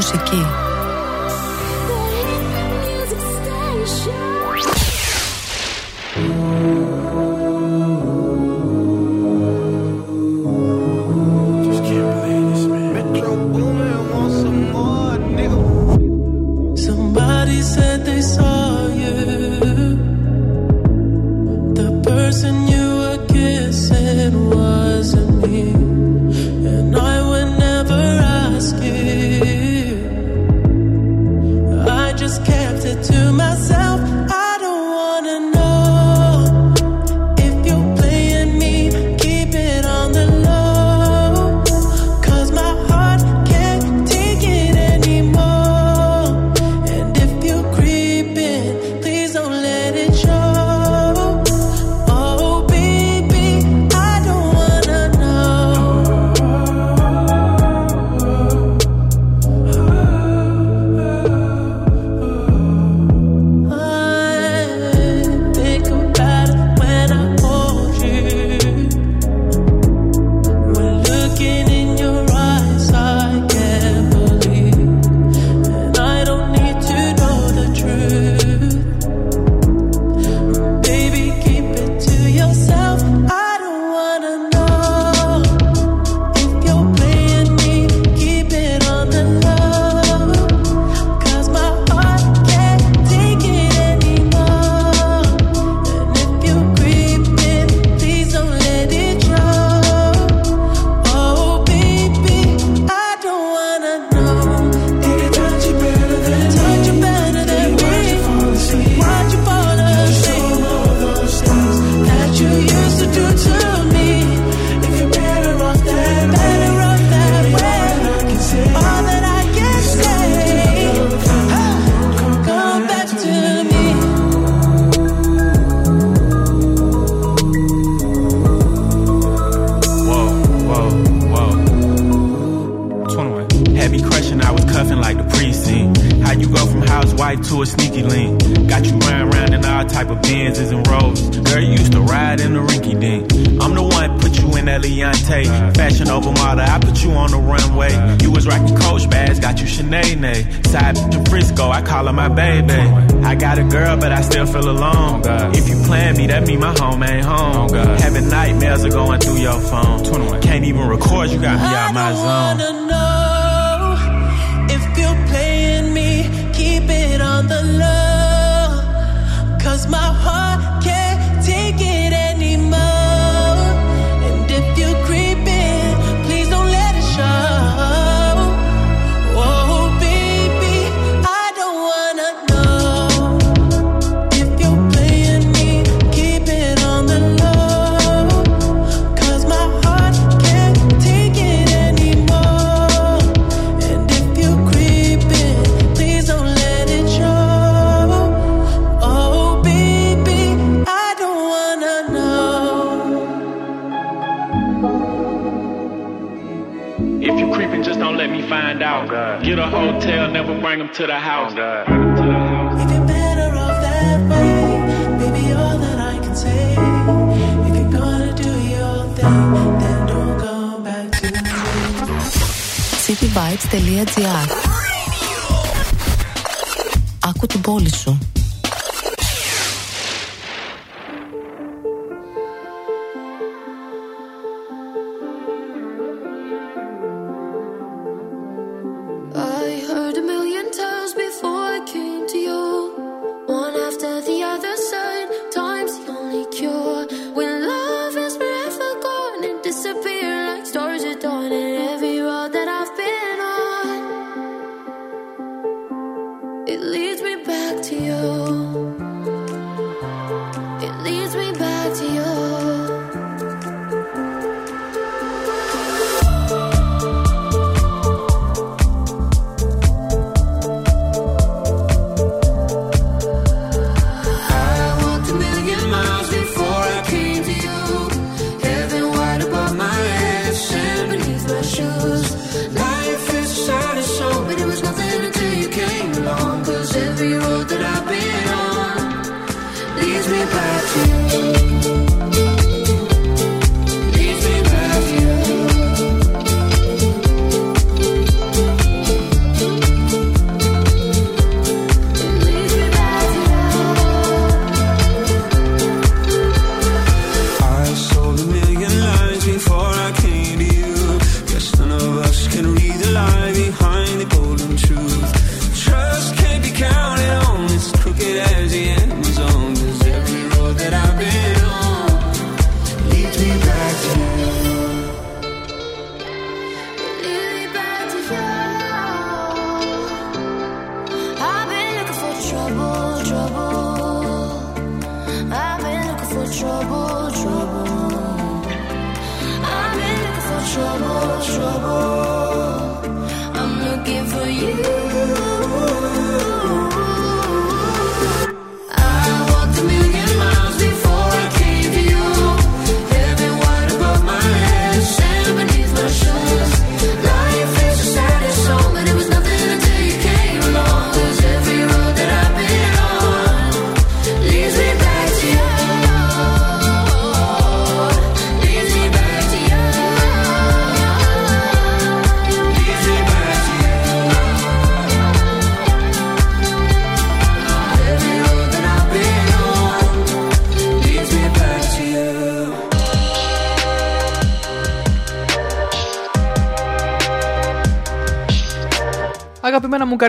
S3: aqui.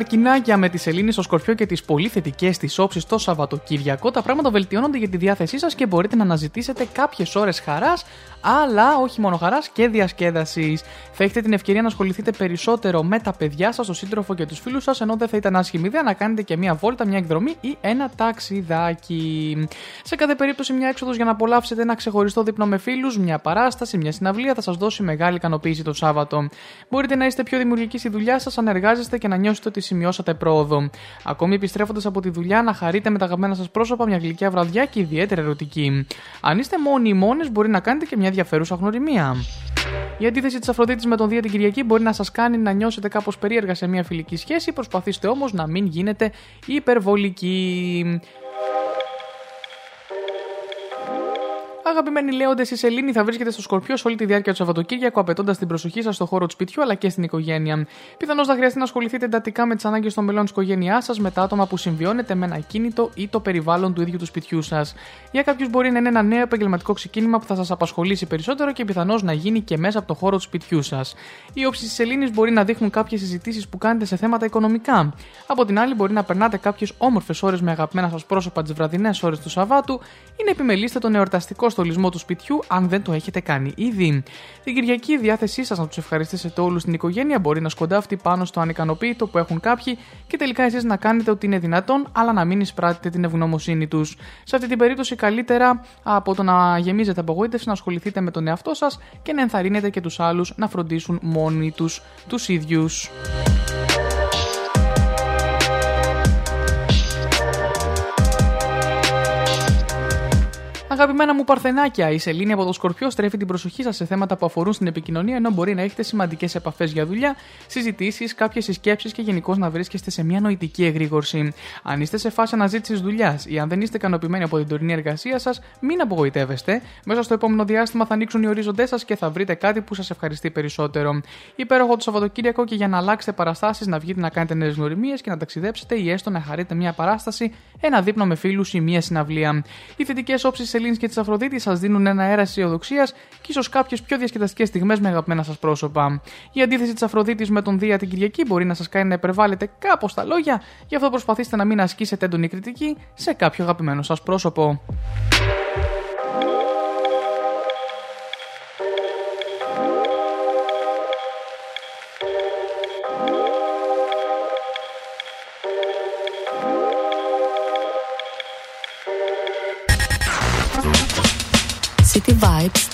S3: Καρκινάκια με τη σελήνη στο σκορπιό και τις πολύ θετικές τη όψεις το Σαββατοκύριακο, τα πράγματα βελτιώνονται για τη διάθεσή σας και μπορείτε να αναζητήσετε κάποιες ώρες χαράς, αλλά όχι μόνο χαράς και διασκέδασης. Θα έχετε την ευκαιρία να ασχοληθείτε περισσότερο με τα παιδιά σας, τον σύντροφο και τους φίλους σας, ενώ δεν θα ήταν άσχημη ιδέα να κάνετε και μία βόλτα, μια εκδρομή ή ένα ταξιδάκι. Σε κάθε περίπτωση, μια έξοδος για να απολαύσετε ένα ξεχωριστό δείπνο με φίλους, μια παράσταση, μια συναυλία θα σας δώσει μεγάλη ικανοποίηση το Σάββατο. Μπορείτε να είστε πιο δημιουργικοί στη δουλειά σας αν εργάζεστε και να νιώσετε ότι σημειώσατε πρόοδο. Ακόμη επιστρέφοντας από τη δουλειά, να χαρείτε με τα αγαπημένα σας πρόσωπα μια γλυκιά βραδιά και ιδιαίτερα ερωτική. Αν είστε μόνοι ή μόνες, μπορεί να κάνετε και μια ενδιαφέρουσα γνωριμία. Η αντίθεση της Αφροδίτης με τον Δία την Κυριακή μπορεί να σας κάνει να νιώσετε κάπως περίεργα σε μια φιλική σχέση. Προσπαθήστε όμως να μην γίνετε υπερβολικοί. Αγαπημένοι λέοντες, η Σελήνη θα βρίσκεται στο Σκορπιό σε όλη τη διάρκεια του Σαββατοκύριακου, απαιτώντας την προσοχή σας στο χώρο του σπιτιού αλλά και στην οικογένεια. Πιθανώς θα χρειαστεί να ασχοληθείτε εντατικά με τις ανάγκες των μελών της οικογένειάς σας, με τα άτομα που συμβιώνετε με ένα κίνητο ή το περιβάλλον του ίδιου του σπιτιού σας. Για κάποιους μπορεί να είναι ένα νέο επαγγελματικό ξεκίνημα που θα σας απασχολήσει περισσότερο και πιθανώς να γίνει και μέσα από το χώρο του σπιτιού σας. Οι όψεις της Σελήνης μπορεί να δείχνουν κάποιες συζητήσεις που κάνετε σε θέματα οικονομικά. Από την άλλη, μπορεί να περνάτε κάποιες όμορφες ώρες με αγαπημένα σας πρόσωπα τις βραδινές ώρες του Σαββάτου ή να επιμελήσετε τον εορταστικό στολισμό του σπιτιού αν δεν το έχετε κάνει ήδη. Την Κυριακή η διάθεσή σας να τους ευχαριστήσετε όλους στην οικογένεια μπορεί να σκοντάφτει πάνω στο ανικανοποίητο που έχουν κάποιοι και τελικά εσείς να κάνετε ό,τι είναι δυνατόν, αλλά να μην εισπράτετε την ευγνωμοσύνη τους. Σε αυτή την περίπτωση, καλύτερα από το να γεμίζετε απογοήτευση να ασχοληθείτε με τον εαυτό σας και να ενθαρρύνετε και τους άλλους να φροντίσουν μόνοι τους τους ίδιους. Αγαπημένα μου παρθενάκια, η Σελήνη από το Σκορπιό στρέφει την προσοχή σας σε θέματα που αφορούν στην επικοινωνία, ενώ μπορεί να έχετε σημαντικές επαφές για δουλειά, συζητήσεις, κάποιες συσκέψεις και γενικώς να βρίσκεστε σε μια νοητική εγρήγορση. Αν είστε σε φάση αναζήτησης δουλειάς ή αν δεν είστε ικανοποιημένοι από την τωρινή εργασία σας, μην απογοητεύεστε. Μέσα στο επόμενο διάστημα θα ανοίξουν οι ορίζοντέ σας και θα βρείτε κάτι που σας ευχαριστεί περισσότερο. Υπέροχο το Σαββατοκύριακο και για να αλλάξετε παραστάσεις, να βγείτε να κάνετε νέες γνωριμίες και να ταξιδέψετε ή έστω να χαρείτε μια παράσταση, ένα δείπνο με φίλους ή μια συναυλία. Οι θετικές όψεις Σελήνη και της Αφροδίτης σας δίνουν ένα αέρα αισιοδοξίας και ίσως κάποιες πιο διασκεδαστικές στιγμές με αγαπημένα σας πρόσωπα. Η αντίθεση της Αφροδίτης με τον Δία την Κυριακή μπορεί να σας κάνει να υπερβάλλετε κάπως τα λόγια, γι' αυτό προσπαθήστε να μην ασκήσετε έντονη κριτική σε κάποιο αγαπημένο σας πρόσωπο.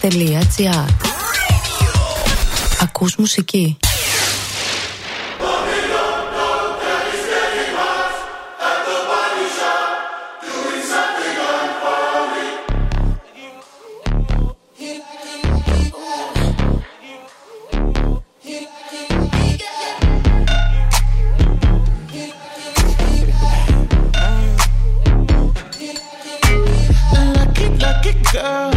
S10: Real.gr Ακούς μουσική.
S14: girl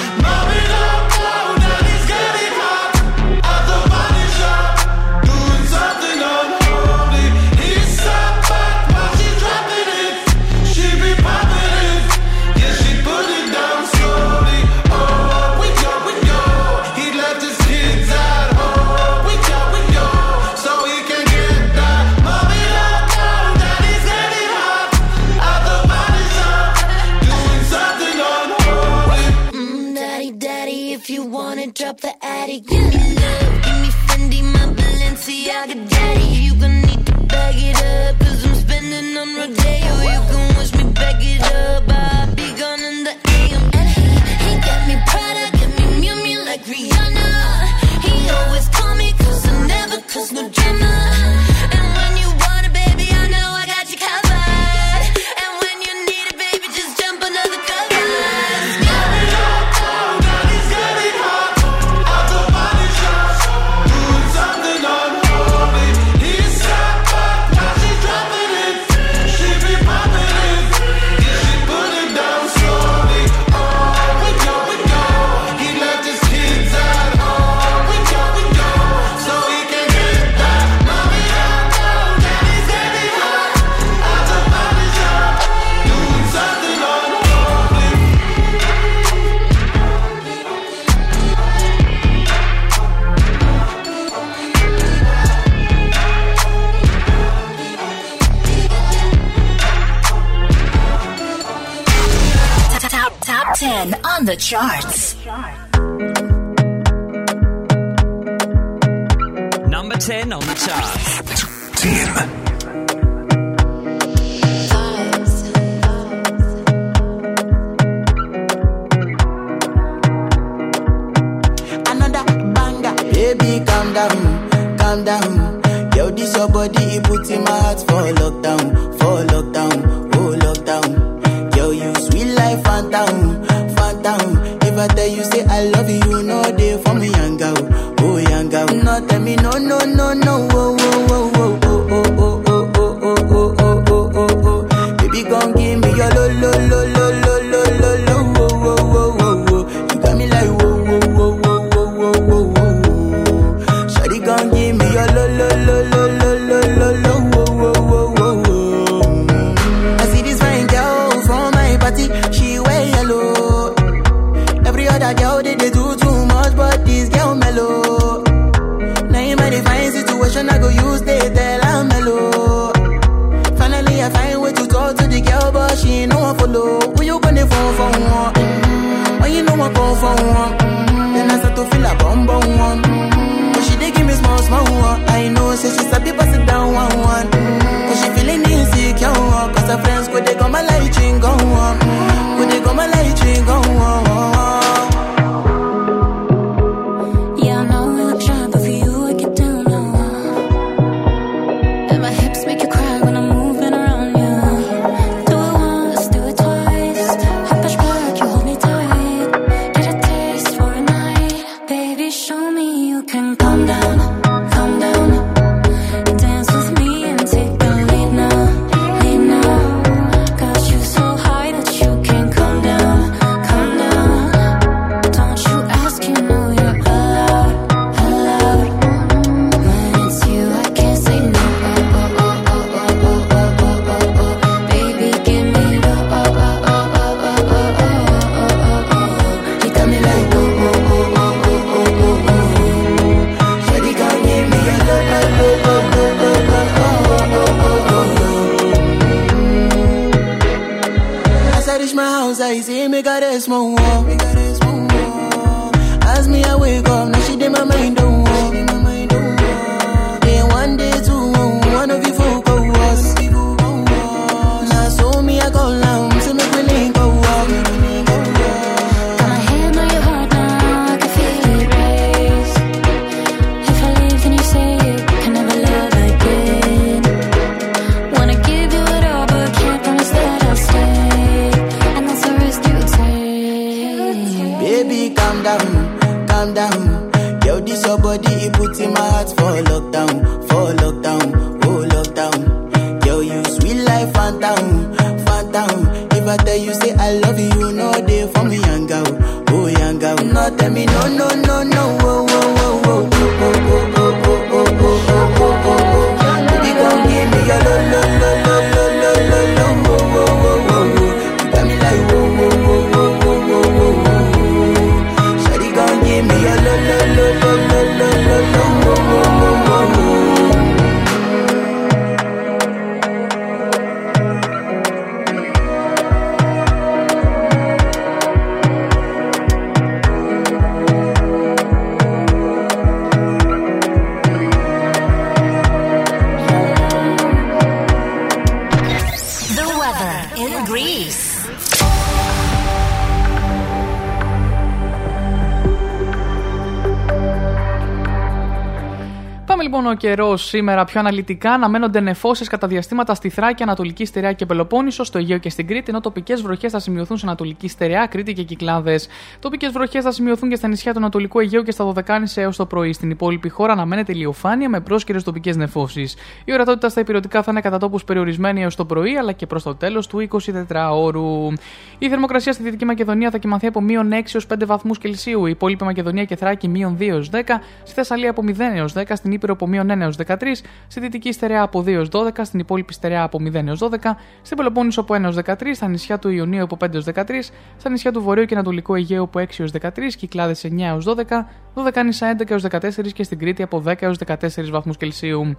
S3: Πάμε λοιπόν ο καιρός σήμερα πιο αναλυτικά. Αναμένονται νεφώσεις κατά διαστήματα στη Θράκη, Ανατολική Στερεά και Πελοπόννησο, στο Αιγαίο και στην Κρήτη, ενώ τοπικές βροχές θα σημειωθούν σε Ανατολική Στερεά, Κρήτη και Κυκλάδες. Τοπικές βροχές θα σημειωθούν και στα νησιά του Ανατολικού Αιγαίου και στα Δωδεκάνησα έως το πρωί. Στην υπόλοιπη χώρα αναμένεται ηλιοφάνεια με πρόσκαιρες τοπικές νεφώσεις. Η ορατότητα στα υπηρετικά θα είναι κατά τόπους περιορισμένη έως το πρωί, αλλά και προς το τέλος του 24ωρου. Η θερμοκρασία στη Δυτική Μακεδονία θα κοιμαθεί από μείον 6 έως 5 βαθμούς Κελσίου. Η υπόλοιπη Μακεδονία και Θράκη μείον 2 έως 10. Στη Θεσσαλία από 0 έως 10. Στην Ήπειρο από μείον 1 έως 13. Στη Δυτική Στερεά από 2 έως 12. Στην υπόλοιπη Στερεά από 0 έως 12. Στην Πελοπόννησο από 1 έως 13. Στα νησιά του Ιωνίου από 5 έως 13. Στα νησιά του Βορείου και Ανατολικού Αιγαίου από 6 έως 13. Κυκλάδες 9 έως 12. 12 νησιά 11 έως 14 και στην Κρήτη από 10 έως 14 βαθμούς Κελσίου.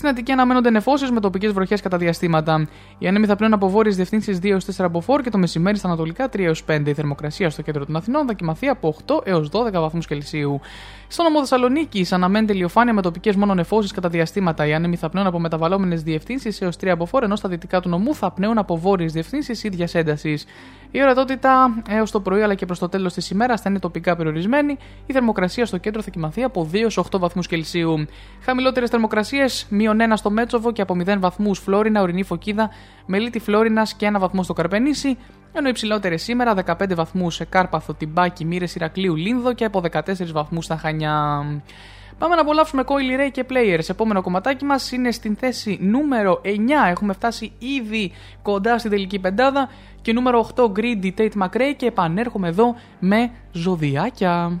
S3: Στην Αττική αναμένονται νεφώσεις με τοπικές βροχές κατά διαστήματα. Οι άνεμοι θα πλέον από βόρειες διευθύνσεις 2 έως 4 από 4 και το μεσημέρι στα ανατολικά 3 έως 5. Η θερμοκρασία στο κέντρο των Αθηνών θα κοιμαθεί από 8 έως 12 βαθμούς Κελσίου. Στο νομό Θεσσαλονίκη αναμένεται ηλιοφάνεια με τοπικές μόνο νεφώσεις κατά διαστήματα. Οι άνεμοι θα πνέουν από μεταβαλλόμενες διευθύνσεις έως 3 από 4 ενώ στα δυτικά του νομού θα πνέουν από βόρειες διευθύνσεις ίδιας έντασης. Η ορατότητα έως το πρωί αλλά και προς το τέλος της ημέρας θα είναι τοπικά περιορισμένη. Η θερμοκρασία στο κέντρο θα κοιμαθεί από 2 έως 8 βαθμούς Κελσίου. Χαμηλότερες θερμοκρασίες, μείον 1 στο Μέτσοβο και από 0 βαθμούς Φλόρινα, Ορεινή Φωκίδα, Μελίτη Φλόρινας και 1 βαθμό στο Καρπενήσι. Ενώ υψηλότερε σήμερα 15 βαθμούς σε Κάρπαθο, Τιμπάκι, Μύρες Ηρακλείου, Λίνδο και από 14 βαθμούς στα Χανιά. Πάμε να απολαύσουμε Coil Ray και Players. Επόμενο κομματάκι μας είναι στην θέση νούμερο 9. Έχουμε φτάσει ήδη κοντά στην τελική πεντάδα. Και νούμερο 8 Greedy Tate McRae. Και επανέρχομαι εδώ με ζωδιάκια.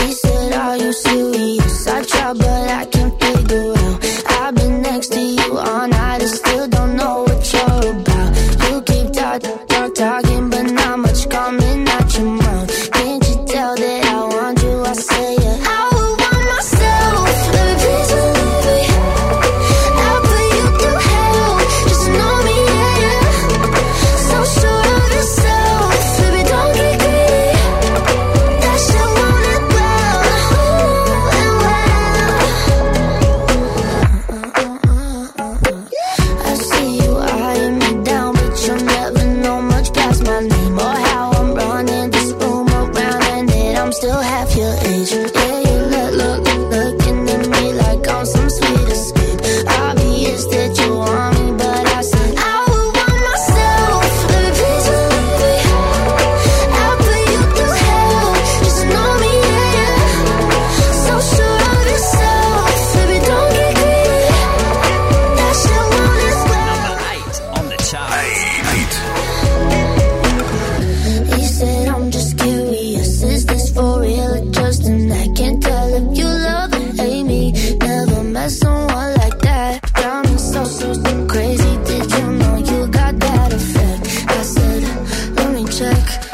S11: He said, Are you serious? I try, but I can't figure out. I've been next to you all night and still don't know what you're about. You keep talking, talk, talking, but not much coming out your mouth. Like.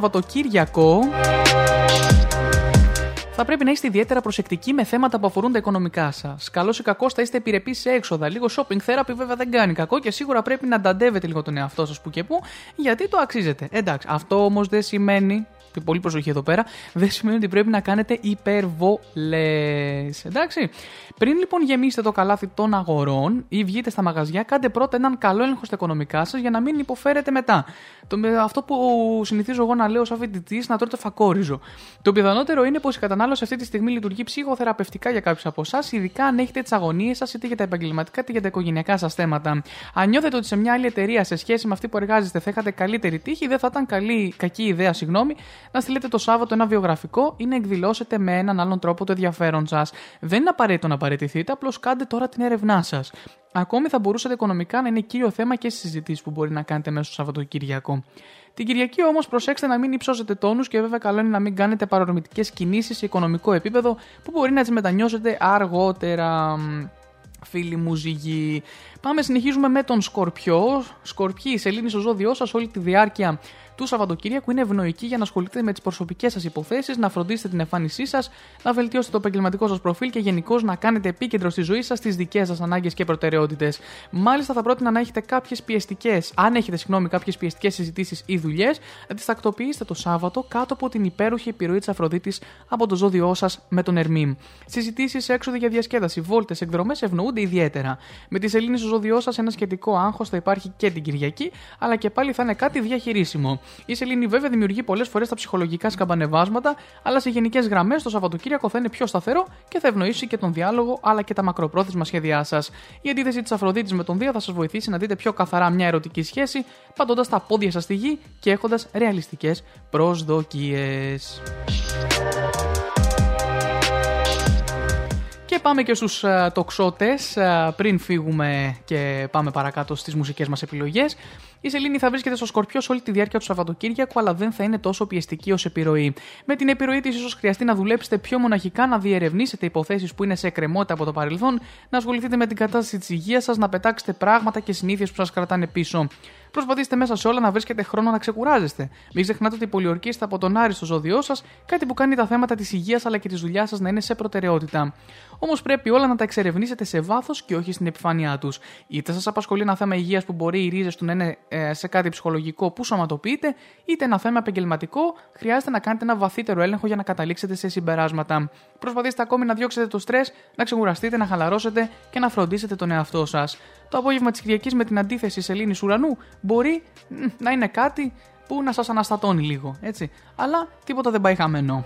S3: Σαββατοκύριακο. Θα πρέπει να είστε ιδιαίτερα προσεκτικοί με θέματα που αφορούν τα οικονομικά σας. Καλό ή κακό θα είστε επιρρεπείς σε έξοδα. Λίγο shopping therapy βέβαια δεν κάνει κακό και σίγουρα πρέπει να ανταντεύετε λίγο τον εαυτό σας που και που, γιατί το αξίζετε. Εντάξει, αυτό όμως δεν σημαίνει. Και πολύ προσοχή εδώ πέρα, δεν σημαίνει ότι πρέπει να κάνετε υπερβολές. Εντάξει. Πριν λοιπόν γεμίσετε το καλάθι των αγορών ή βγείτε στα μαγαζιά, κάντε πρώτα έναν καλό έλεγχο στα οικονομικά σας για να μην υποφέρετε μετά. Το, με- αυτό που συνηθίζω εγώ να λέω σαν φοιτητή, να τρώτε φακόριζο. Το πιθανότερο είναι πως η κατανάλωση αυτή τη στιγμή λειτουργεί ψυχοθεραπευτικά για κάποιους από εσάς, ειδικά αν έχετε τις αγωνίες σας είτε για τα επαγγελματικά είτε για τα οικογενειακά σας θέματα. Αν νιώθετε ότι σε μια άλλη εταιρεία σε σχέση με αυτή που εργάζεστε θα είχατε καλύτερη τύχη, δεν θα ήταν καλή, κακή ιδέα, συγγνώμη, να στείλετε το Σάββατο ένα βιογραφικό ή να εκδηλώσετε με έναν άλλον τρόπο το ενδιαφέρον σας. Δεν είναι απαραίτητο να παραιτηθείτε, απλώς κάντε τώρα την έρευνά σας. Ακόμη θα μπορούσατε οικονομικά να είναι κύριο θέμα και στις συζητήσεις που μπορεί να κάνετε μέσα στο Σαββατοκύριακο. Την Κυριακή όμως προσέξτε να μην υψώσετε τόνους και βέβαια καλό είναι να μην κάνετε παρορμητικές κινήσεις σε οικονομικό επίπεδο που μπορεί να τις μετανιώσετε αργότερα. Μ, Φίλοι μου ζυγοί. Πάμε, συνεχίζουμε με τον Σκορπιό. Σκορπιοί, η σελήνη στο ζώδιό σας όλη τη διάρκεια του Σαββατοκύριακου είναι ευνοϊκή για να ασχοληθείτε με τις προσωπικές σας υποθέσεις, να φροντίσετε την εμφάνισή σας, να βελτιώσετε το επαγγελματικό σας προφίλ και γενικώ να κάνετε επίκεντρο στη ζωή σας τις δικές σας ανάγκες και προτεραιότητες. Μάλιστα, θα πρότεινα να έχετε κάποιες πιεστικές, αν έχετε συγγνώμη, κάποιες πιεστικές συζητήσεις ή δουλειές, να τι τακτοποιήσετε το Σάββατο κάτω από την υπέροχη επιρροή της Αφροδίτης από το ζώδιό σας με τον Ερμή. Συζητήσεις, έξοδοι για διασκέδαση, βόλτες, εκδρομές ευνοούνται ιδιαίτερα. Με τη σελήνη στο ζώδιό σας ένα σχετικό άγχος θα υπάρχει και την Κυριακή, αλλά και πάλι θα είναι κάτι διαχειρίσιμο. Η σελήνη βέβαια δημιουργεί πολλές φορές τα ψυχολογικά σκαμπανεβάσματα, αλλά σε γενικές γραμμές το Σαββατοκύριακο θα είναι πιο σταθερό και θα ευνοήσει και τον διάλογο αλλά και τα μακροπρόθεσμα σχέδιά σας. Η αντίθεση της Αφροδίτης με τον Δία θα σας βοηθήσει να δείτε πιο καθαρά μια ερωτική σχέση, πατώντας τα πόδια σας στη γη και έχοντας ρεαλιστικές προσδοκίες. Και πάμε και στους uh, τοξότες ε, πριν φύγουμε και πάμε παρακάτω στις μουσικές μας επιλογές. Η Σελήνη θα βρίσκεται στο Σκορπιό σε όλη τη διάρκεια του Σαββατοκύριακου, αλλά δεν θα είναι τόσο πιεστική ως επιρροή. Με την επιρροή της, ίσως χρειαστεί να δουλέψετε πιο μοναχικά, να διερευνήσετε υποθέσεις που είναι σε εκκρεμότητα από το παρελθόν, να ασχοληθείτε με την κατάσταση της υγείας σας, να πετάξετε πράγματα και συνήθειες που σας κρατάνε πίσω. Προσπαθήστε μέσα σε όλα να βρίσκετε χρόνο να ξεκουράζεστε. Μην ξεχνάτε ότι πολιορκείστε από τον Άρη στο ζώδιό σας, κάτι που κάνει τα θέματα της υγείας αλλά και της δουλειάς σας να είναι σε προτεραιότητα. Όμως πρέπει όλα να τα εξερευνήσετε σε βάθος και όχι στην επιφάνειά τους. Είτε σας απασχολεί ένα θέμα υγείας που μπορεί οι ρίζες του να είναι ε, σε κάτι ψυχολογικό που σωματοποιείτε, είτε ένα θέμα επαγγελματικό, χρειάζεται να κάνετε ένα βαθύτερο έλεγχο για να καταλήξετε σε συμπεράσματα. Προσπαθήστε ακόμη να διώξετε το στρες, να ξεκουραστείτε, να χαλαρώσετε και να φροντίσετε τον εαυτό σας. Το απόγευμα της Κυριακής με την αντίθεση σελήνης ουρανού μπορεί μ, να είναι κάτι που να σας αναστατώνει λίγο, έτσι. Αλλά τίποτα δεν πάει χαμένο.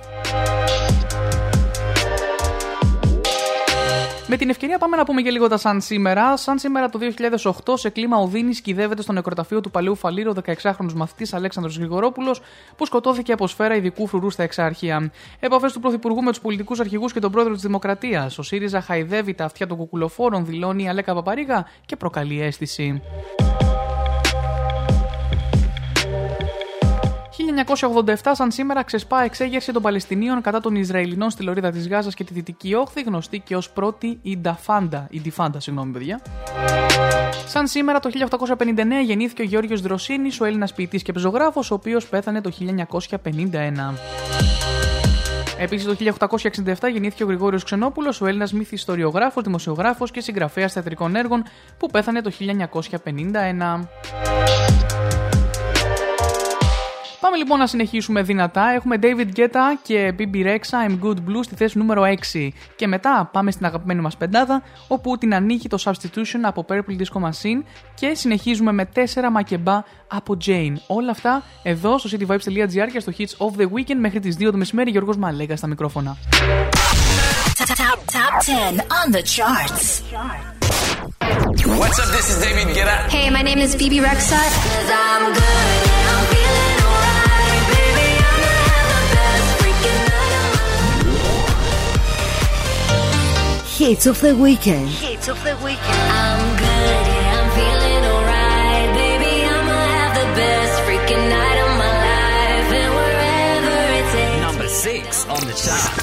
S3: Με την ευκαιρία πάμε να πούμε και λίγο τα σαν σήμερα. Σαν σήμερα το 2008, σε κλίμα οδύνης, κυδεύεται στο νεκροταφείο του Παλαιού Φαλήρου ο 16χρονο μαθητής Αλέξανδρος Γρηγορόπουλος, που σκοτώθηκε από σφαίρα ειδικού φρουρού στα εξάρχεια. Επαφές του Πρωθυπουργού με τους πολιτικούς αρχηγούς και τον πρόεδρο της Δημοκρατίας. Ο ΣΥΡΙΖΑ χαϊδεύει τα αυτιά των κουκουλοφόρων, δηλώνει η Αλέκα Παπαρίγα και προκαλεί αίσθηση. 1987, σαν σήμερα, ξεσπά εξέγερση των Παλαιστινίων κατά των Ισραηλινών στη λωρίδα της Γάζας και τη Δυτική Όχθη, γνωστή και ως πρώτη Ινταφάντα. Ιντιφάντα, συγγνώμη, παιδιά. Σαν σήμερα, το 1859 γεννήθηκε ο Γιώργος Δροσίνης, ο Έλληνας ποιητής και πεζογράφος, ο οποίος πέθανε το 1951. Επίσης, το 1867 γεννήθηκε ο Γρηγόριος Ξενόπουλος, ο Έλληνας μυθιστοριογράφος, δημοσιογράφος και συγγραφέας θεατρικών έργων, που πέθανε το 1951. Πάμε λοιπόν να συνεχίσουμε δυνατά. Έχουμε David Guetta και BB Rexa I'm Good Blue στη θέση νούμερο 6. Και μετά πάμε στην αγαπημένη μας πεντάδα, όπου την ανοίγει το Substitution από Purple Disco Machine και συνεχίζουμε με 4 μακεμπά από Jane. Όλα αυτά εδώ στο cityvibes.gr και στο Hits of the Weekend μέχρι τις 2 το μεσημέρι. Γιώργος Μαλέγκα στα μικρόφωνα.
S1: Top, top 10 on the charts.
S9: What's up? This is David Guetta.
S8: Hey, my name is Phoebe Rexa.
S15: I'm good,
S10: Hits of the weekend.
S8: Hits of the weekend.
S15: I'm good, yeah, I'm feeling alright, baby. I'ma have the best freaking night of my life, and wherever it takes.
S5: Number six on the charts.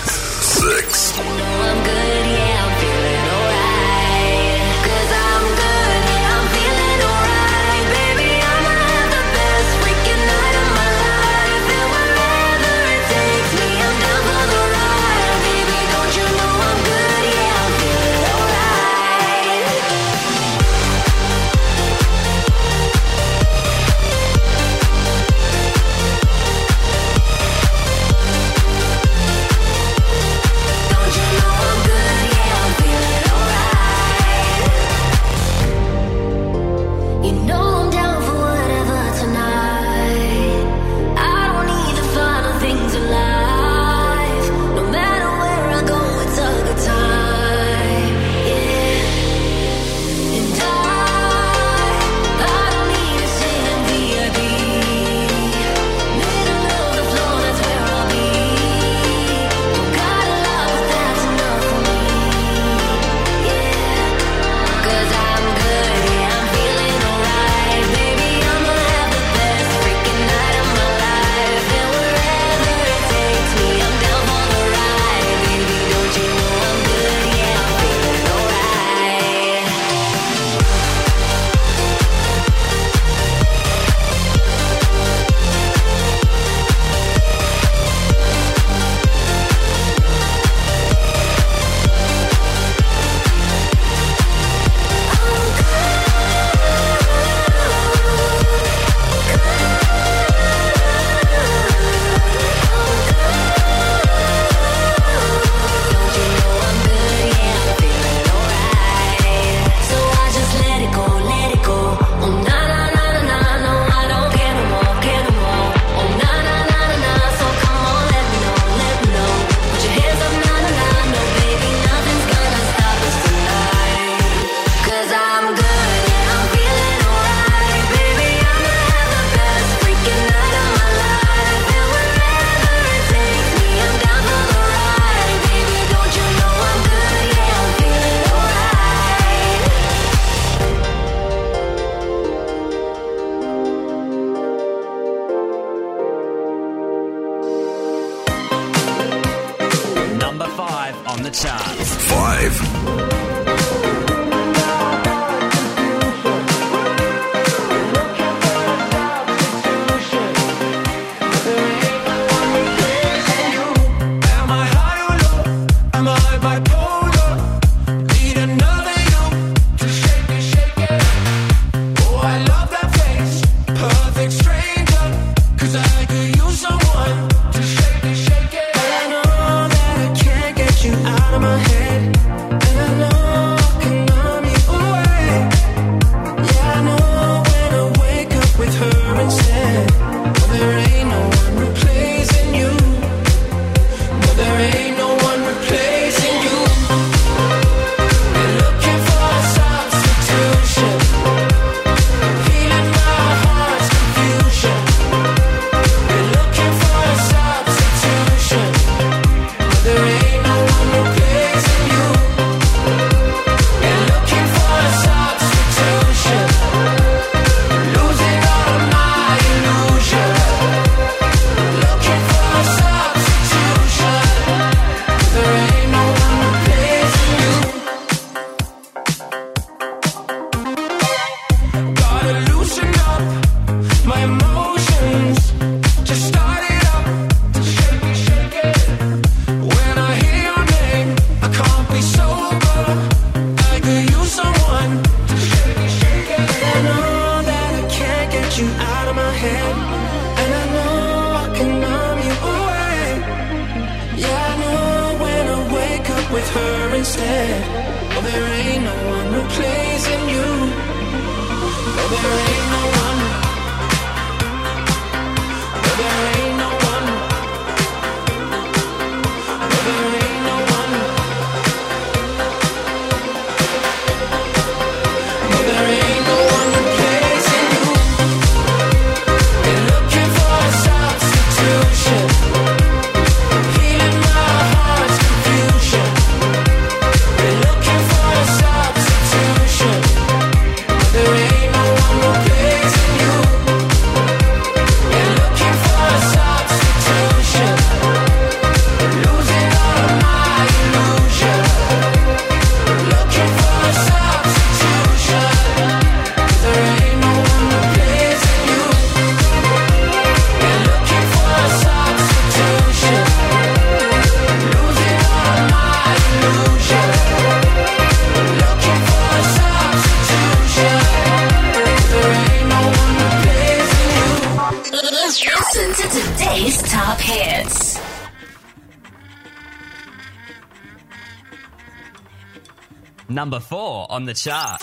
S15: the
S8: chart.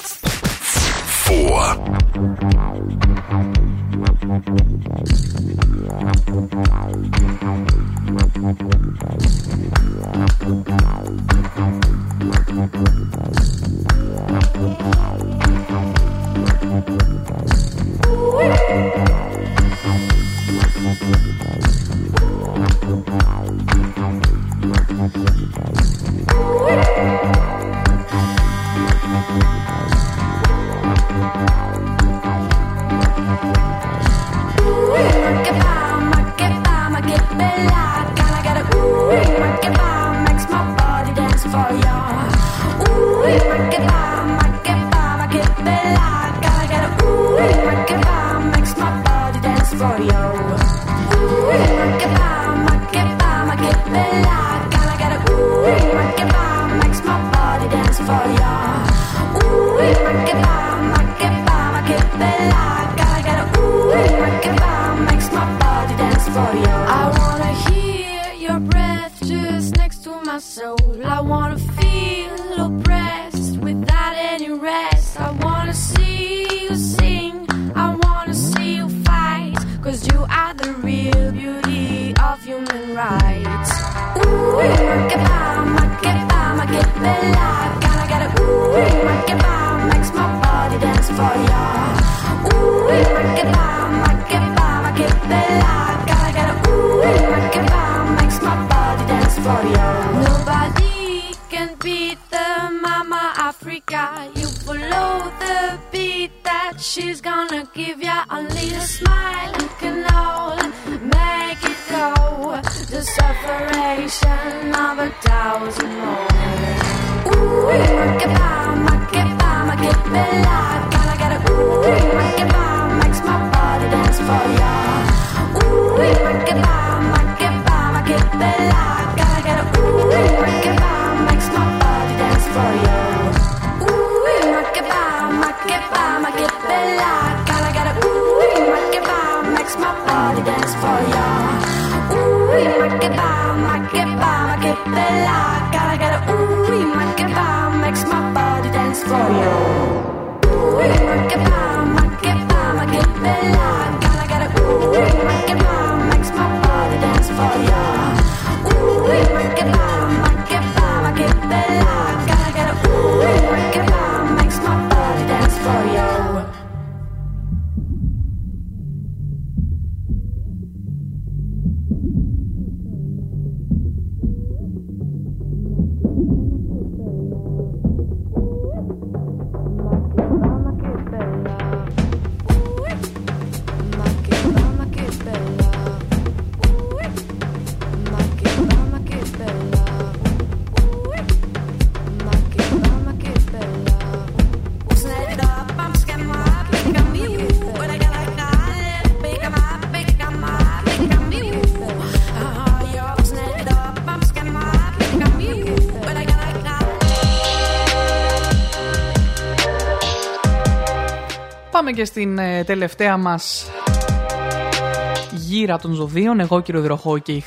S16: Need a smile make it. The separation of a thousand more. Ooh, make it by, make it by, make it
S3: be. τελευταία μας γύρα των ζωδίων, εγώ κύριο Δροχό και η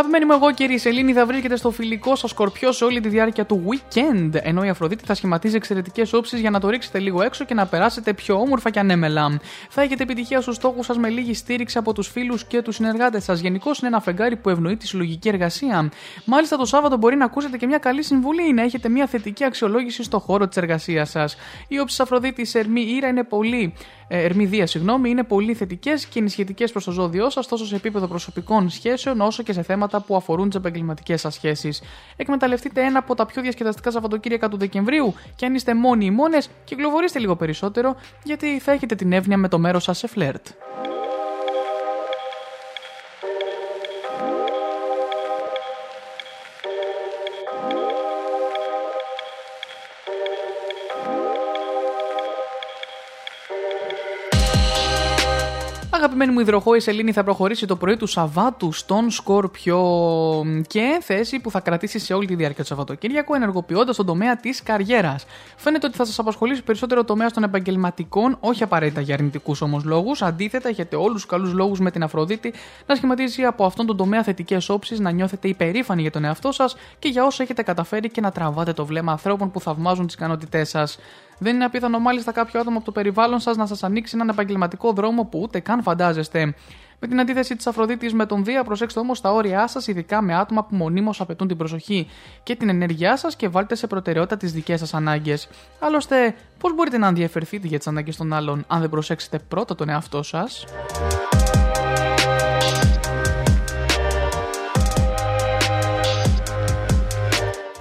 S3: Αγαπημένοι μου, εγώ κύριε Σελήνη, θα βρίσκεται στο φιλικό σας σκορπιό σε όλη τη διάρκεια του weekend. Ενώ η Αφροδίτη θα σχηματίζει εξαιρετικές όψεις για να το ρίξετε λίγο έξω και να περάσετε πιο όμορφα και ανέμελα. Θα έχετε επιτυχία στους στόχους σας με λίγη στήριξη από τους φίλους και τους συνεργάτες σας. Γενικώς είναι ένα φεγγάρι που ευνοεί τη συλλογική εργασία. Μάλιστα το Σάββατο μπορεί να ακούσετε και μια καλή συμβουλή ή να έχετε μια θετική αξιολόγηση στο χώρο της εργασίας σας. Οι όψει Αφροδίτης Ερμή Ήρα είναι πολύ ε, Ερμηδία, συγγνώμη, είναι πολύ θετικές και ενισχυτικές προς το ζώδιό σας, τόσο σε επίπεδο προσωπικών σχέσεων, όσο και σε θέματα που αφορούν τις επαγγελματικές σας σχέσεις. Εκμεταλλευτείτε ένα από τα πιο διασκεδαστικά Σαββατοκύριακα του Δεκεμβρίου και αν είστε μόνοι ή μόνες, κυκλοφορήστε λίγο περισσότερο, γιατί θα έχετε την εύνοια με το μέρος σας σε φλερτ. Αγαπημένη μου υδροχό, η Σελήνη θα προχωρήσει το πρωί του Σαββάτου στον Σκόρπιο και θέση που θα κρατήσει σε όλη τη διάρκεια του Σαββατοκύριακου, ενεργοποιώντας τον τομέα της καριέρας. Φαίνεται ότι θα σας απασχολήσει περισσότερο ο τομέα των επαγγελματικών, όχι απαραίτητα για αρνητικούς όμως λόγους. Αντίθετα, έχετε όλους τους καλούς λόγους με την Αφροδίτη να σχηματίζει από αυτόν τον τομέα θετικές όψεις, να νιώθετε υπερήφανοι για τον εαυτό σας και για όσα έχετε καταφέρει και να τραβάτε το βλέμμα ανθρώπων που θαυμάζουν τις ικανότητές σας. Δεν είναι απίθανο μάλιστα κάποιο άτομο από το περιβάλλον σας να σας ανοίξει έναν επαγγελματικό δρόμο που ούτε καν φαντάζεστε. Με την αντίθεση της Αφροδίτης με τον Δία, προσέξτε όμως τα όρια σας, ειδικά με άτομα που μονίμως απαιτούν την προσοχή και την ενέργειά σας και βάλτε σε προτεραιότητα τις δικές σας ανάγκες. Άλλωστε, πώς μπορείτε να ενδιαφερθείτε για τις ανάγκες των άλλων αν δεν προσέξετε πρώτα τον εαυτό σας;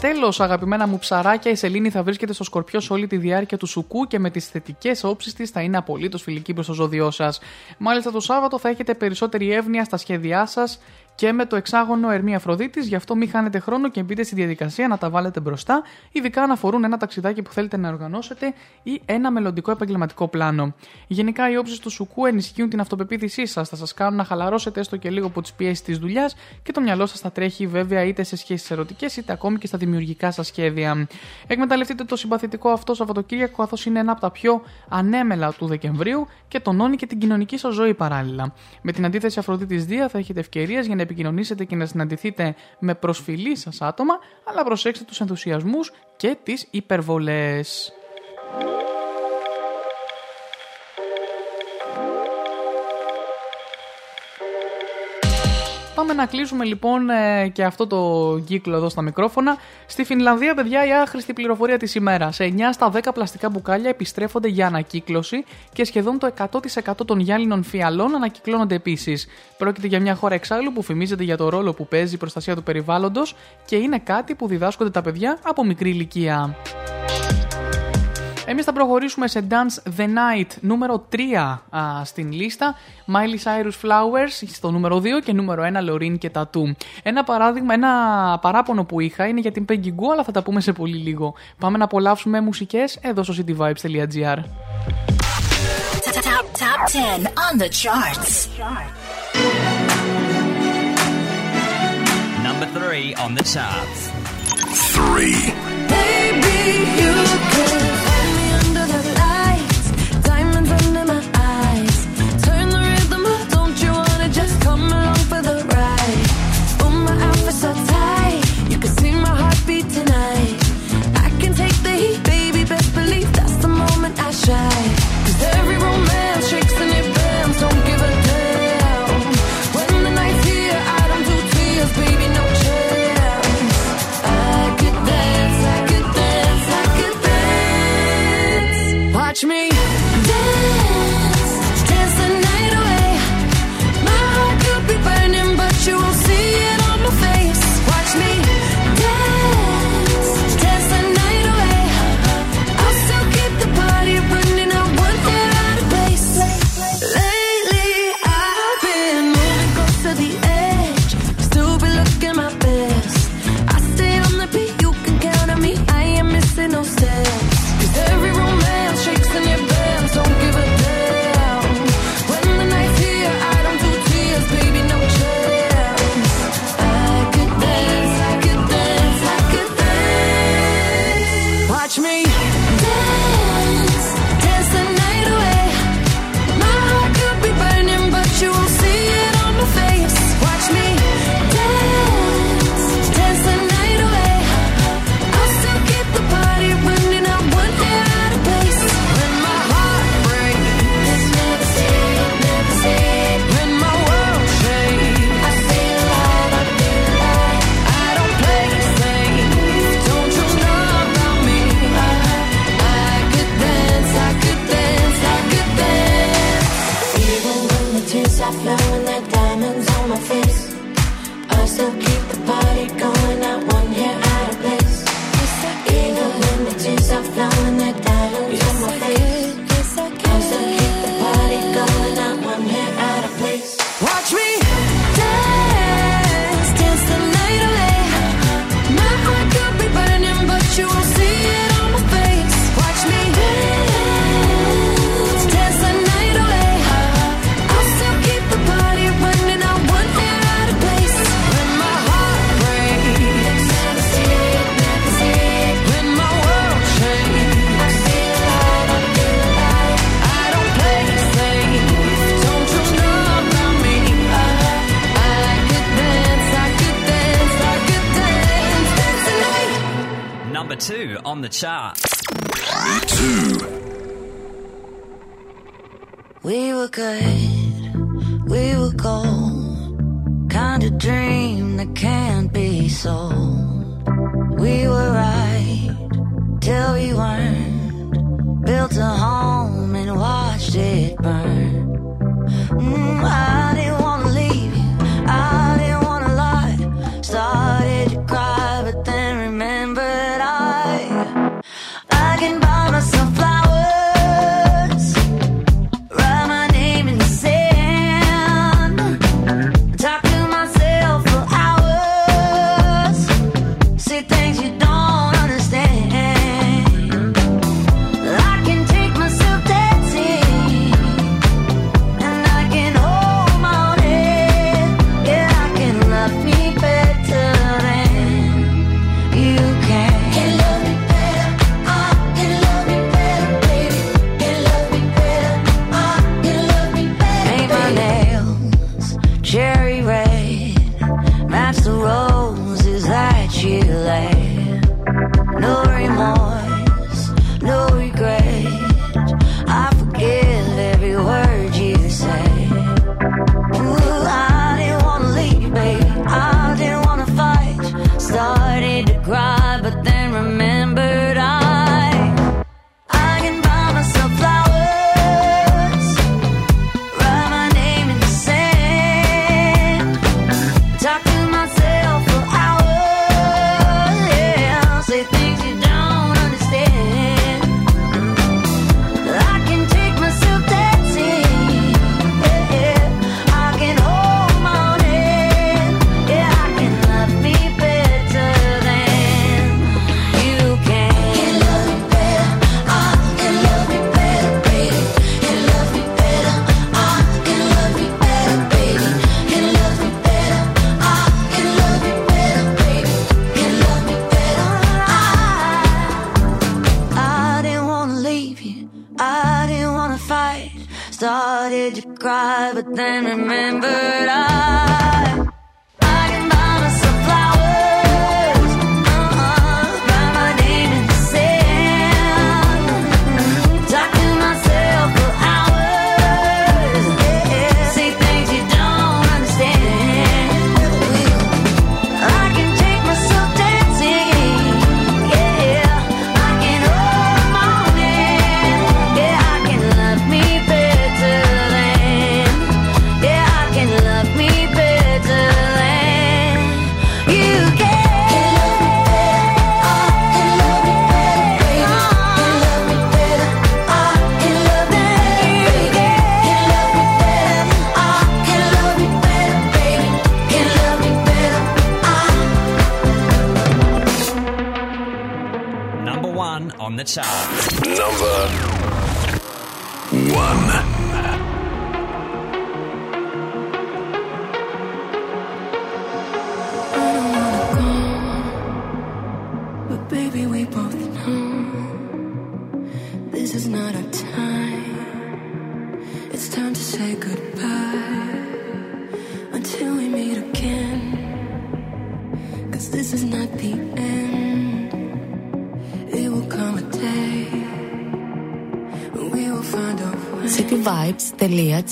S3: Τέλος, αγαπημένα μου ψαράκια, η Σελήνη θα βρίσκεται στο σκορπιό σε όλη τη διάρκεια του σουκού και με τις θετικές όψεις της θα είναι απολύτως φιλική προς το ζώδιό σας. Μάλιστα, το Σάββατο θα έχετε περισσότερη εύνοια στα σχέδιά σας και με το εξάγωνο Ερμή Αφροδίτης, γι' αυτό μην χάνετε χρόνο και μπείτε στη διαδικασία να τα βάλετε μπροστά, ειδικά αν αφορούν ένα ταξιδάκι που θέλετε να οργανώσετε ή ένα μελλοντικό επαγγελματικό πλάνο. Γενικά, οι όψεις του σουκού ενισχύουν την αυτοπεποίθησή σας, θα σας κάνουν να χαλαρώσετε έστω και λίγο από τις πιέσεις της δουλειάς και το μυαλό σας θα τρέχει βέβαια είτε σε σχέσεις ερωτικές είτε ακόμη και στα δημιουργικά σας σχέδια. Εκμεταλλευτείτε το συμπαθητικό αυτό Σαββατοκύριακο, καθώς είναι ένα από τα πιο ανέμελα του Δεκεμβρίου και τονώνει και την κοινωνική σας ζωή παράλληλα. Με την αντίθεση Αφροδίτης Δία θα έχετε ευκαιρίες για να επικοινωνήσετε και να συναντηθείτε με προσφυλή σας άτομα, αλλά προσέξτε τους ενθουσιασμούς και τις υπερβολές. Πάμε να κλείσουμε λοιπόν ε, και αυτό το κύκλο εδώ στα μικρόφωνα. Στη Φινλανδία, παιδιά, η άχρηστη πληροφορία της ημέρας. Σε 9 στα 10 πλαστικά μπουκάλια επιστρέφονται για ανακύκλωση και σχεδόν το 100% των γυάλινων φιαλών ανακυκλώνονται επίσης. Πρόκειται για μια χώρα εξάλλου που φημίζεται για το ρόλο που παίζει η προστασία του περιβάλλοντος και είναι κάτι που διδάσκονται τα παιδιά από μικρή ηλικία. Εμείς θα προχωρήσουμε σε Dance the Night νούμερο 3 α, στην λίστα. Miley Cyrus Flowers στο νούμερο 2 και νούμερο 1 Loreen και Tattoo. Ένα παράδειγμα, ένα παράπονο που είχα είναι για την Peggy Goo, αλλά θα τα πούμε σε πολύ λίγο. Πάμε να απολαύσουμε μουσικές εδώ στο cityvibes.gr.
S1: Top, top 10 on the charts.
S15: Number three on the charts.
S6: Three.
S11: Baby, you can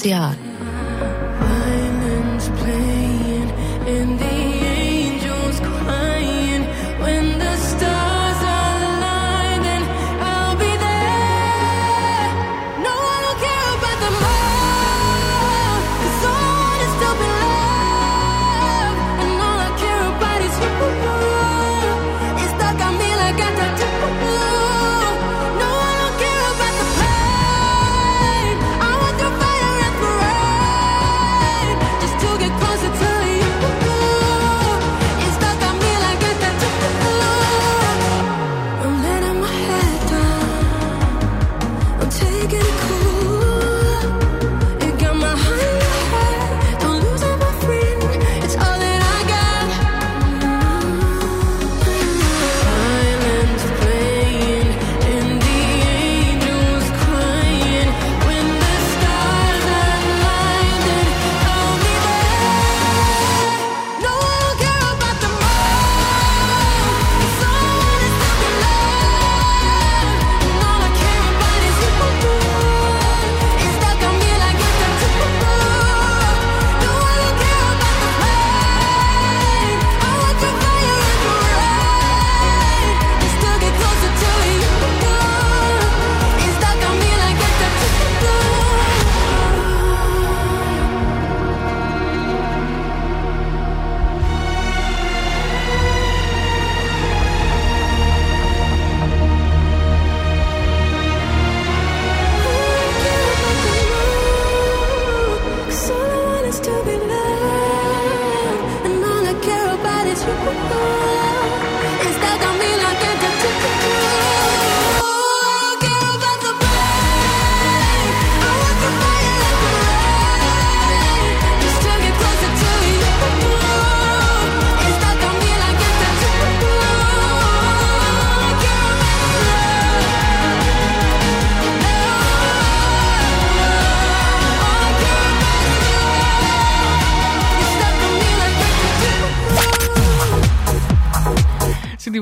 S2: Jahr.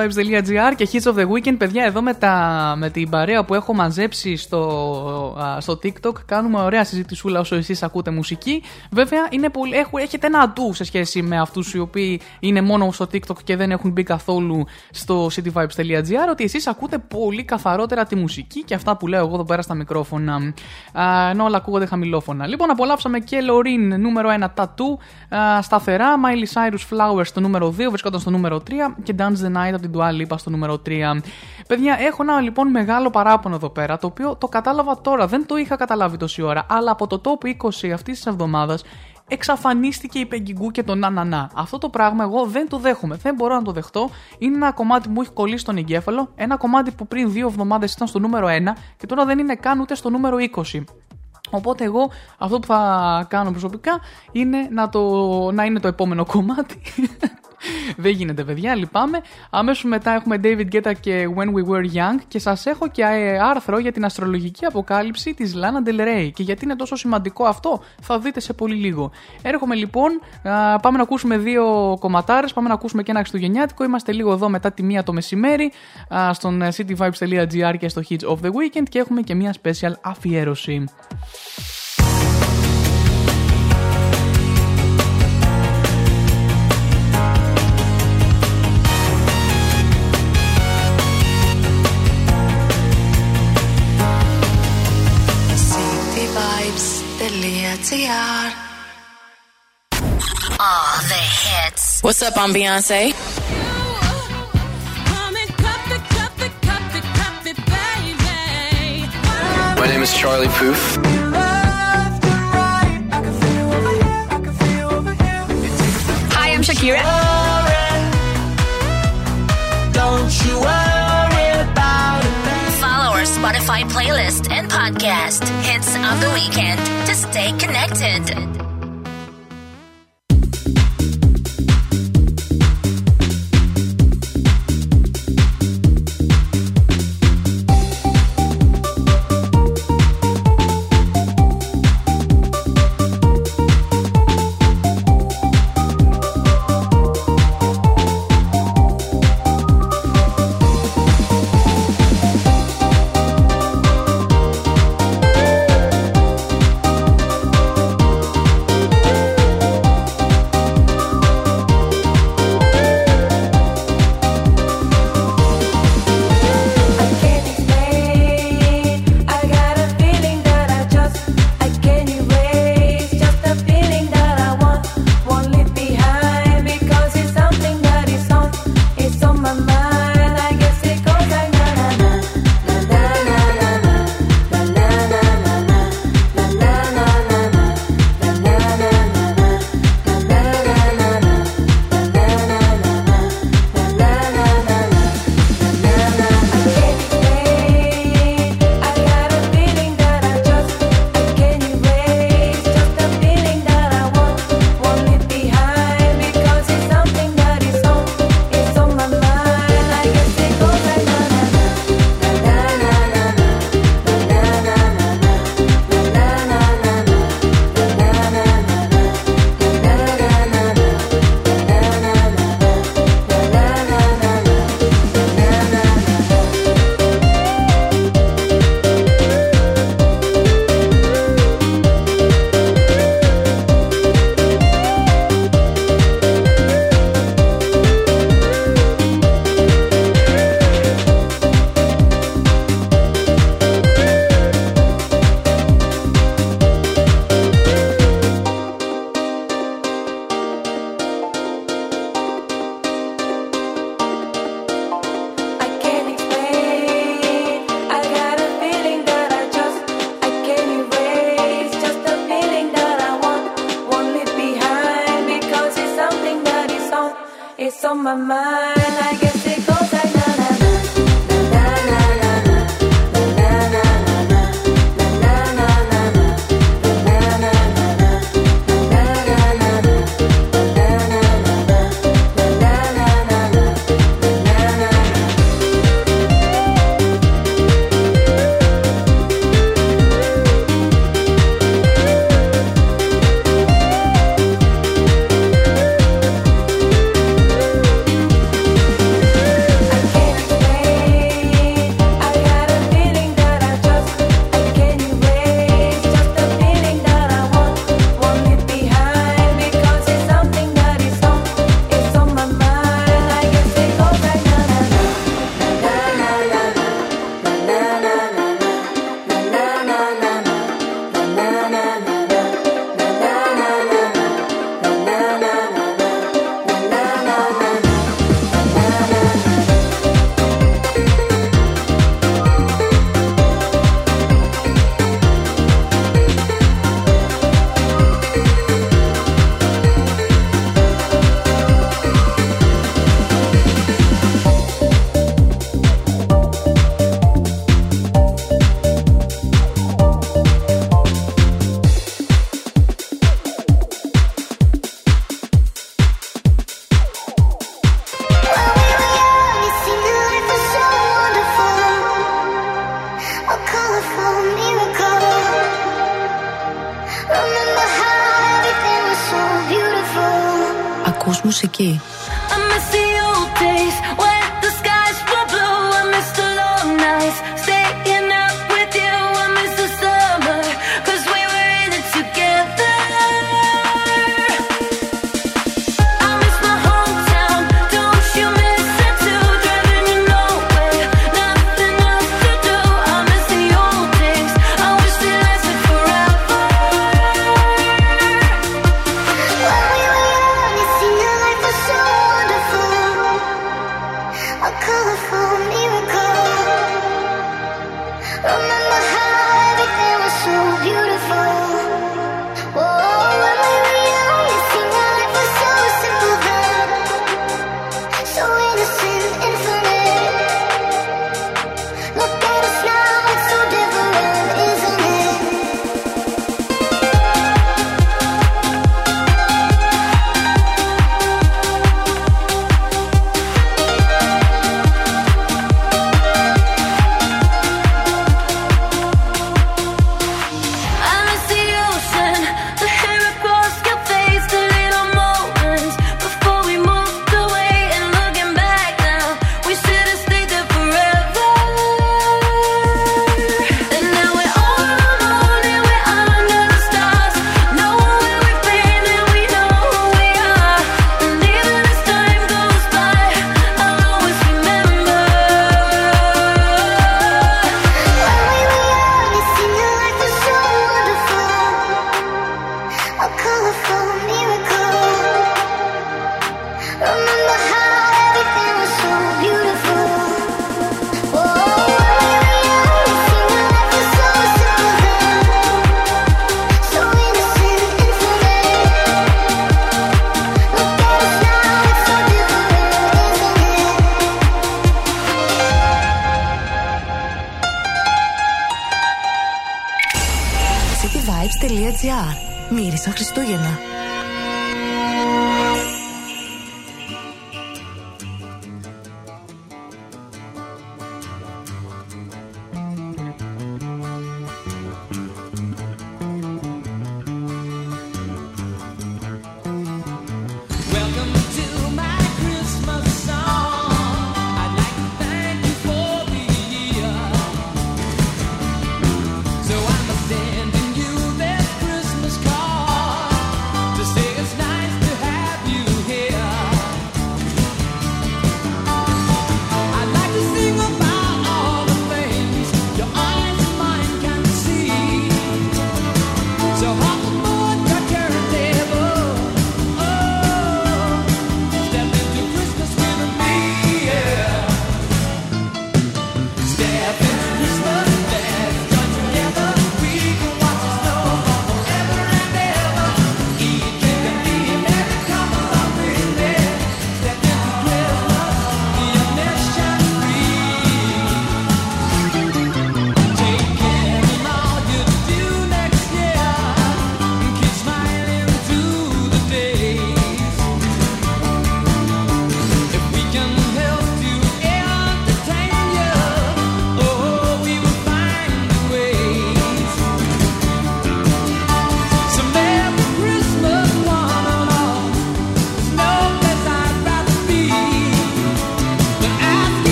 S17: cityvibes.gr
S3: και hits of the weekend. Παιδιά, εδώ με, τα, με την παρέα που έχω μαζέψει στο, α, στο TikTok κάνουμε ωραία συζητησούλα όσο εσείς ακούτε μουσική. Βέβαια, είναι πολύ, έχω, έχετε ένα ατού σε σχέση με αυτούς οι οποίοι είναι μόνο στο TikTok και δεν έχουν μπει καθόλου στο cityvibes.gr ότι εσείς ακούτε πολύ καθαρότερα τη μουσική και αυτά που λέω εγώ εδώ πέρα στα μικρόφωνα. Α, ενώ όλα ακούγονται χαμηλόφωνα. Λοιπόν, απολαύσαμε και Loreen νούμερο 1 τατού σταθερά. Miley Cyrus Flowers στο νούμερο 2 βρισκόταν στο νούμερο 3 και Dance the Night από την Dua Lipa στο νούμερο 3. Παιδιά, έχω ένα λοιπόν μεγάλο παράπονο εδώ πέρα το οποίο το κατάλαβα τώρα. Δεν το είχα καταλάβει τόση ώρα. Αλλά από το top 20 αυτής της εβδομάδας εξαφανίστηκε η Πεγκιγκού και το να να να. Αυτό το πράγμα εγώ δεν το δέχομαι. Δεν μπορώ να το δεχτώ. Είναι ένα κομμάτι που μου έχει κολλήσει στον εγκέφαλο. Ένα κομμάτι που πριν δύο εβδομάδες ήταν στο νούμερο 1 και τώρα δεν είναι καν ούτε στο νούμερο 20. Οπότε εγώ αυτό που θα κάνω προσωπικά είναι να, το, να είναι το επόμενο κομμάτι. Δεν γίνεται, παιδιά, λυπάμαι. Αμέσως μετά έχουμε David Guetta και When We Were Young και σας έχω και ε, άρθρο για την αστρολογική αποκάλυψη της Lana Del Rey. Και γιατί είναι τόσο σημαντικό αυτό, θα δείτε σε πολύ λίγο. Έρχομαι λοιπόν, πάμε να ακούσουμε δύο κομματάρες, πάμε να ακούσουμε και ένα Χριστουγεννιάτικο. Είμαστε λίγο εδώ μετά τη μία το μεσημέρι στον ε, cityvibes.gr και στο Hits of the Weekend και έχουμε και μια special αφιέρωση.
S18: cityvibes.gr
S1: All the hits.
S19: What's up? I'm Beyonce.
S20: My name is Charlie Puth.
S21: Hi, I'm Shakira.
S1: Spotify playlist and podcast, Hits of the Weekend, to stay connected.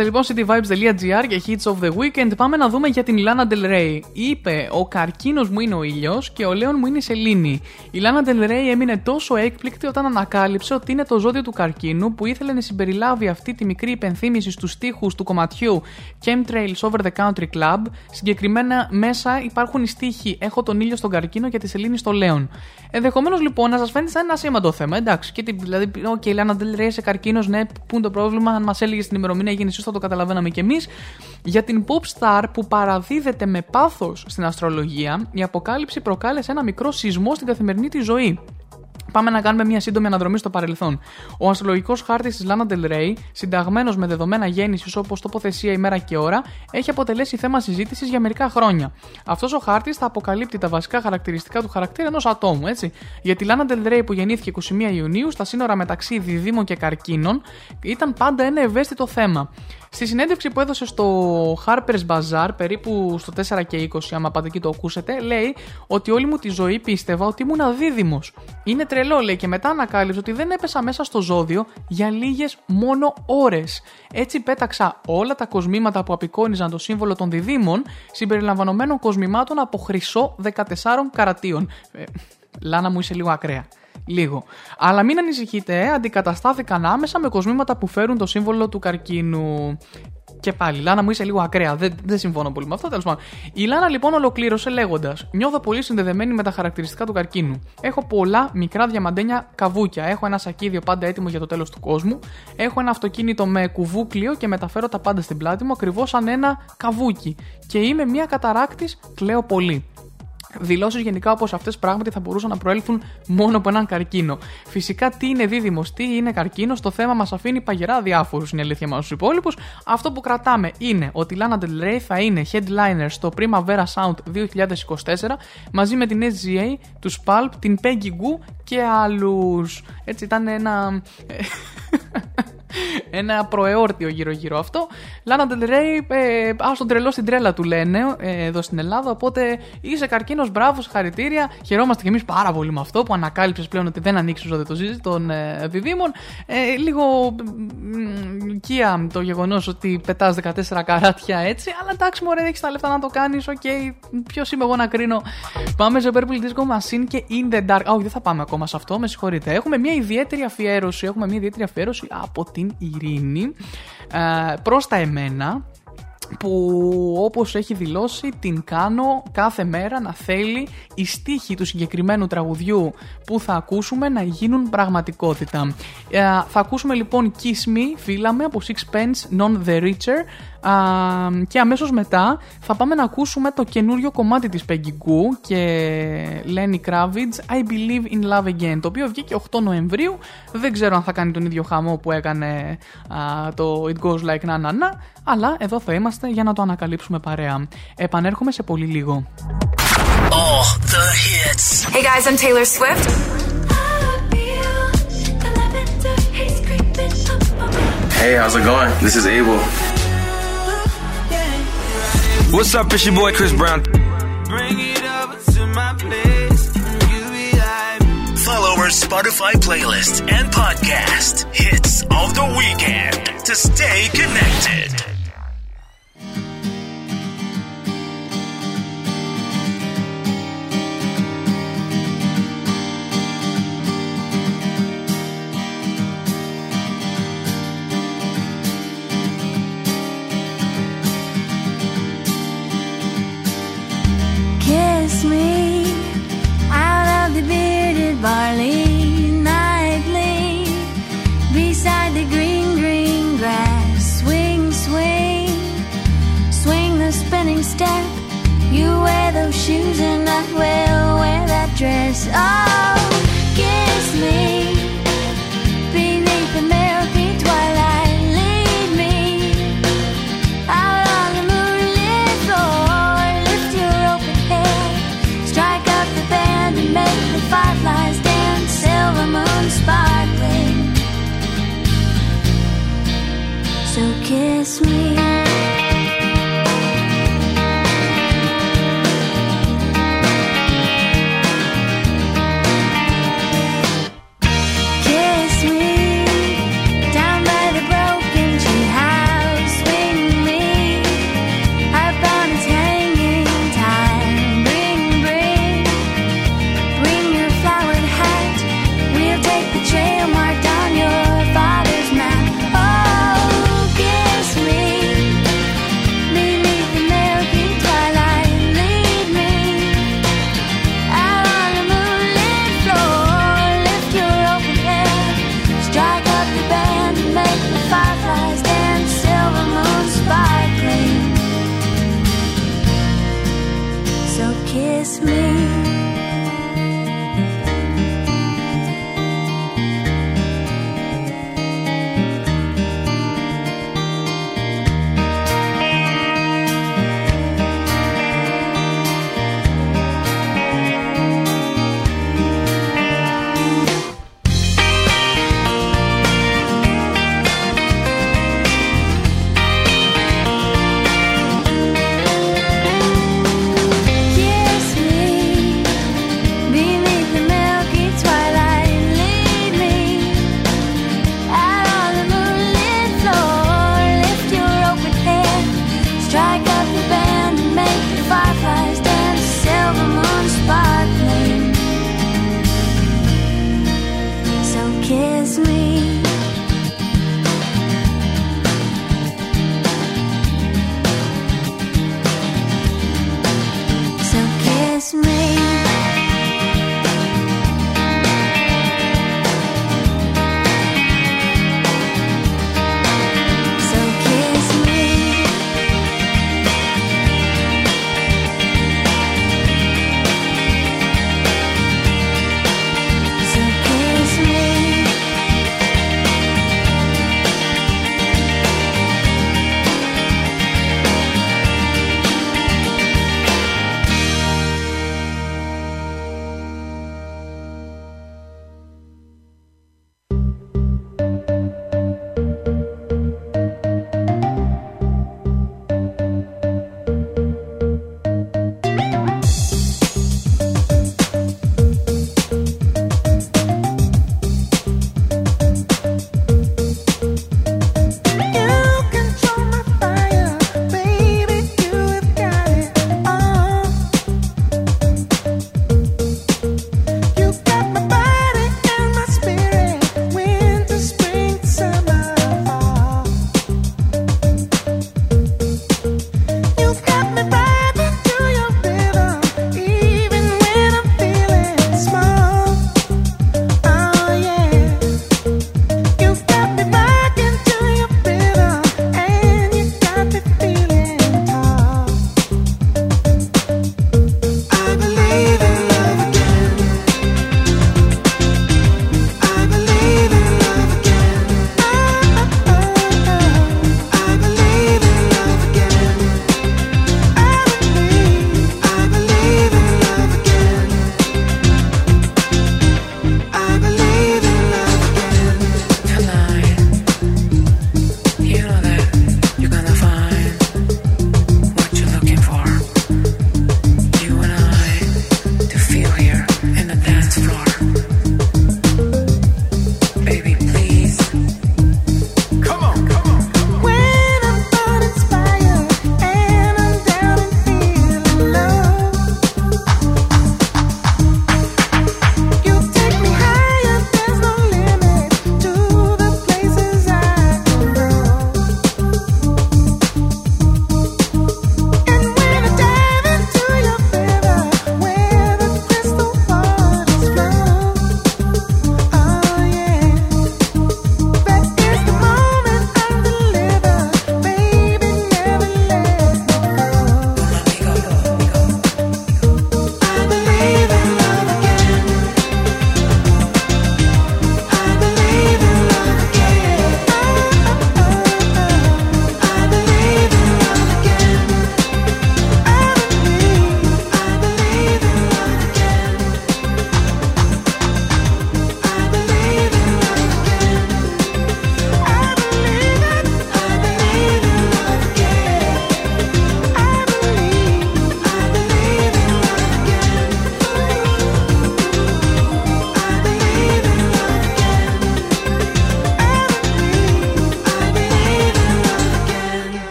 S3: Είμαστε λοιπόν cityvibes.gr και hits of the weekend. Πάμε να δούμε για την Lana Del Rey. Είπε: Ο καρκίνος μου είναι ο ήλιος και ο Λέων μου είναι η σελήνη. Η Lana Del Rey έμεινε τόσο έκπληκτη όταν ανακάλυψε ότι είναι το ζώδιο του καρκίνου που ήθελε να συμπεριλάβει αυτή τη μικρή υπενθύμηση στους στίχους του κομματιού Chemtrails Over the Country Club. Συγκεκριμένα μέσα υπάρχουν οι στίχοι Έχω τον ήλιο στον καρκίνο και τη σελήνη στο Λέων. Ενδεχομένως λοιπόν να σας φαίνεται σαν ένα ασήμαντο θέμα. Εντάξει, και τι, δηλαδή, OK, okay, Lana Del Rey είσαι καρκίνος, ναι, πού είναι το πρόβλημα. Αν μας έλεγε την ημερομηνία γέννησής θα το καταλαβαίναμε κι εμείς. Για την pop star που παραδίδεται με πάθος στην αστρολογία, η αποκάλυψη προκάλεσε ένα μικρό σεισμό στην καθημερινή τη ζωή. Πάμε να κάνουμε μια σύντομη αναδρομή στο παρελθόν. Ο αστρολογικός χάρτης της Lana Del Rey, συνταγμένος με δεδομένα γέννησης όπως τοποθεσία, ημέρα και ώρα, έχει αποτελέσει θέμα συζήτησης για μερικά χρόνια. Αυτός ο χάρτης θα αποκαλύπτει τα βασικά χαρακτηριστικά του χαρακτήρα ενός ατόμου, έτσι. Για τη Lana Del Rey που γεννήθηκε 21 Ιουνίου, στα σύνορα μεταξύ διδήμων και καρκίνων, ήταν πάντα ένα ευαίσθητο θέμα. Στη συνέντευξη που έδωσε στο Harper's Bazaar, περίπου στο 4 και 20, άμα πάτε εκεί το ακούσετε, λέει ότι όλη μου τη ζωή πίστευα ότι ήμουν αδίδυμος. Είναι τρελό, λέει, και μετά ανακάλυψε ότι δεν έπεσα μέσα στο ζώδιο για λίγες μόνο ώρες. Έτσι πέταξα όλα τα κοσμήματα που απεικόνιζαν το σύμβολο των διδήμων, συμπεριλαμβανομένων κοσμημάτων από χρυσό 14 καρατίων. Ε, Λάνα μου είσαι λίγο ακραία. Λίγο. Αλλά μην ανησυχείτε, ε, αντικαταστάθηκαν άμεσα με κοσμήματα που φέρουν το σύμβολο του καρκίνου. Και πάλι, Λάνα μου είσαι λίγο ακραία. Δεν, δεν συμφωνώ πολύ με αυτό. Τέλος πάντων. Η Λάνα λοιπόν ολοκλήρωσε λέγοντας: Νιώθω πολύ συνδεδεμένη με τα χαρακτηριστικά του καρκίνου. Έχω πολλά μικρά διαμαντένια καβούκια. Έχω ένα σακίδιο πάντα έτοιμο για το τέλος του κόσμου. Έχω ένα αυτοκίνητο με κουβούκλιο και μεταφέρω τα πάντα στην πλάτη μου ακριβώς σαν ένα καβούκι. Και είμαι μια καταράκτη, κλαίω πολύ. Δηλώσεις γενικά όπως αυτές πράγματι θα μπορούσαν να προέλθουν μόνο από έναν καρκίνο. Φυσικά, τι είναι δίδυμος, τι είναι καρκίνος, το θέμα μας αφήνει παγερά διάφορου, είναι η αλήθεια μα στου υπόλοιπους. Αυτό που κρατάμε είναι ότι η Lana Del Rey θα είναι headliner στο Primavera Sound 2024 μαζί με την SGA, τους Pulp, την Peggy Goo και άλλους. Έτσι ήταν ένα. Ένα προεόρτιο γύρω-γύρω αυτό. Λάνα Ντελρέι, ε, ας τον τρελό στην τρέλα του λένε ε, εδώ στην Ελλάδα. Οπότε είσαι καρκίνος, μπράβο, συγχαρητήρια. Χαιρόμαστε κι εμείς πάρα πολύ με αυτό που ανακάλυψες πλέον ότι δεν ανοίξεις ο το ζήτηση των ε, επιδήμων. Ε, λίγο κία το γεγονός ότι πετάς 14 καράτια έτσι. Αλλά εντάξει, μωρέ, έχεις τα λεφτά να το κάνεις. Οκ, okay, ποιος είμαι εγώ να κρίνω. Πάμε σε Purple Disco Machine και In the Dark. Όχι, δεν θα πάμε ακόμα σε αυτό, με συγχωρείτε. Έχουμε μια ιδιαίτερη αφιέρωση. Έχουμε μια ιδιαίτερη αφιέρωση από την Ειρήνη ε, προς τα εμένα που όπως έχει δηλώσει την κάνω κάθε μέρα να θέλει οι στίχοι του συγκεκριμένου τραγουδιού που θα ακούσουμε να γίνουν πραγματικότητα. Ε, θα ακούσουμε λοιπόν Kiss Me, φίλαμε από Sixpence, Non The Richer Α, και αμέσως μετά θα πάμε να ακούσουμε το καινούριο κομμάτι της Peggy Goo και Lenny Kravitz I Believe in Love Again το οποίο βγήκε 8 Νοεμβρίου δεν ξέρω αν θα κάνει τον ίδιο χαμό που έκανε α, το It Goes Like Na Na Na αλλά εδώ θα είμαστε για να το ανακαλύψουμε παρέα επανέρχομαι σε πολύ λίγο
S22: Oh, the hits.
S21: Hey guys, I'm Taylor Swift.
S20: Hey, how's it going? This is Abel.
S19: What's up, it's your boy Chris Brown.
S22: Follow our Spotify playlist and podcast, Hits of the Weekend, to stay connected.
S11: Barley nightly beside the green, green grass. Swing, swing, swing the spinning step. You wear those shoes and I will wear that dress. Oh, kiss me
S3: sweet.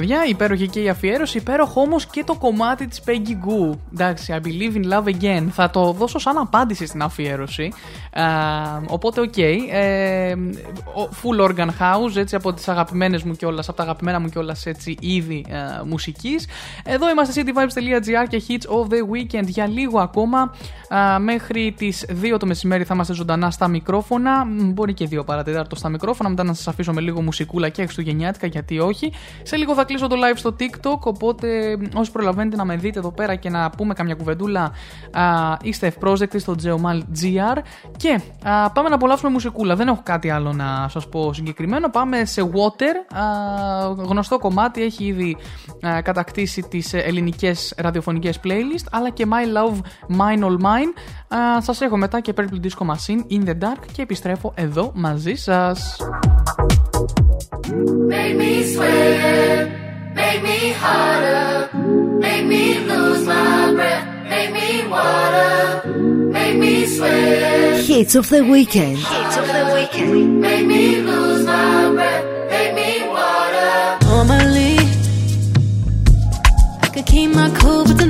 S3: Παιδιά, υπέροχη και η αφιέρωση, υπέροχο όμως και το κομμάτι της Peggy Gou. Εντάξει, I believe in love again. Θα το δώσω σαν απάντηση στην αφιέρωση. Α, οπότε, οκ. ε, full organ house, έτσι από τις αγαπημένες μου κιόλας, από τα αγαπημένα μου κιόλας έτσι είδη ε, μουσικής. Εδώ είμαστε cityvibes.gr και hits of the weekend για λίγο ακόμα. Α, μέχρι τις 2 το μεσημέρι θα είμαστε ζωντανά στα μικρόφωνα. Μ, Μπορεί και 2 παρά τέταρτο στα μικρόφωνα. Μετά να σας αφήσω με λίγο μουσικούλα και χριστουγεννιάτικα, γιατί όχι. Σε λίγο θα κλείσω το live στο TikTok. Οπότε όσοι προλαβαίνετε να με δείτε εδώ πέρα και να πούμε καμιά κουβεντούλα, α, είστε ευπρόσδεκτοι στο Geomal GR. Και α, πάμε να απολαύσουμε μουσικούλα. Δεν έχω κάτι άλλο να σας πω συγκεκριμένο. Πάμε σε Water. Α, γνωστό κομμάτι. Έχει ήδη α, κατακτήσει τις ελληνικές ραδιοφωνικές playlist. Αλλά και My Love Mine All Mine. Α, σας έχω μετά και Purple Disco Machine In The Dark και επιστρέφω εδώ μαζί σας.
S6: Make me sweat, make me harder, make me lose my breath, make me water, make me sweat.
S2: Hits of the weekend.
S6: Hits of the weekend. Make me lose my breath, make me water.
S8: Normally, I could keep my cool, but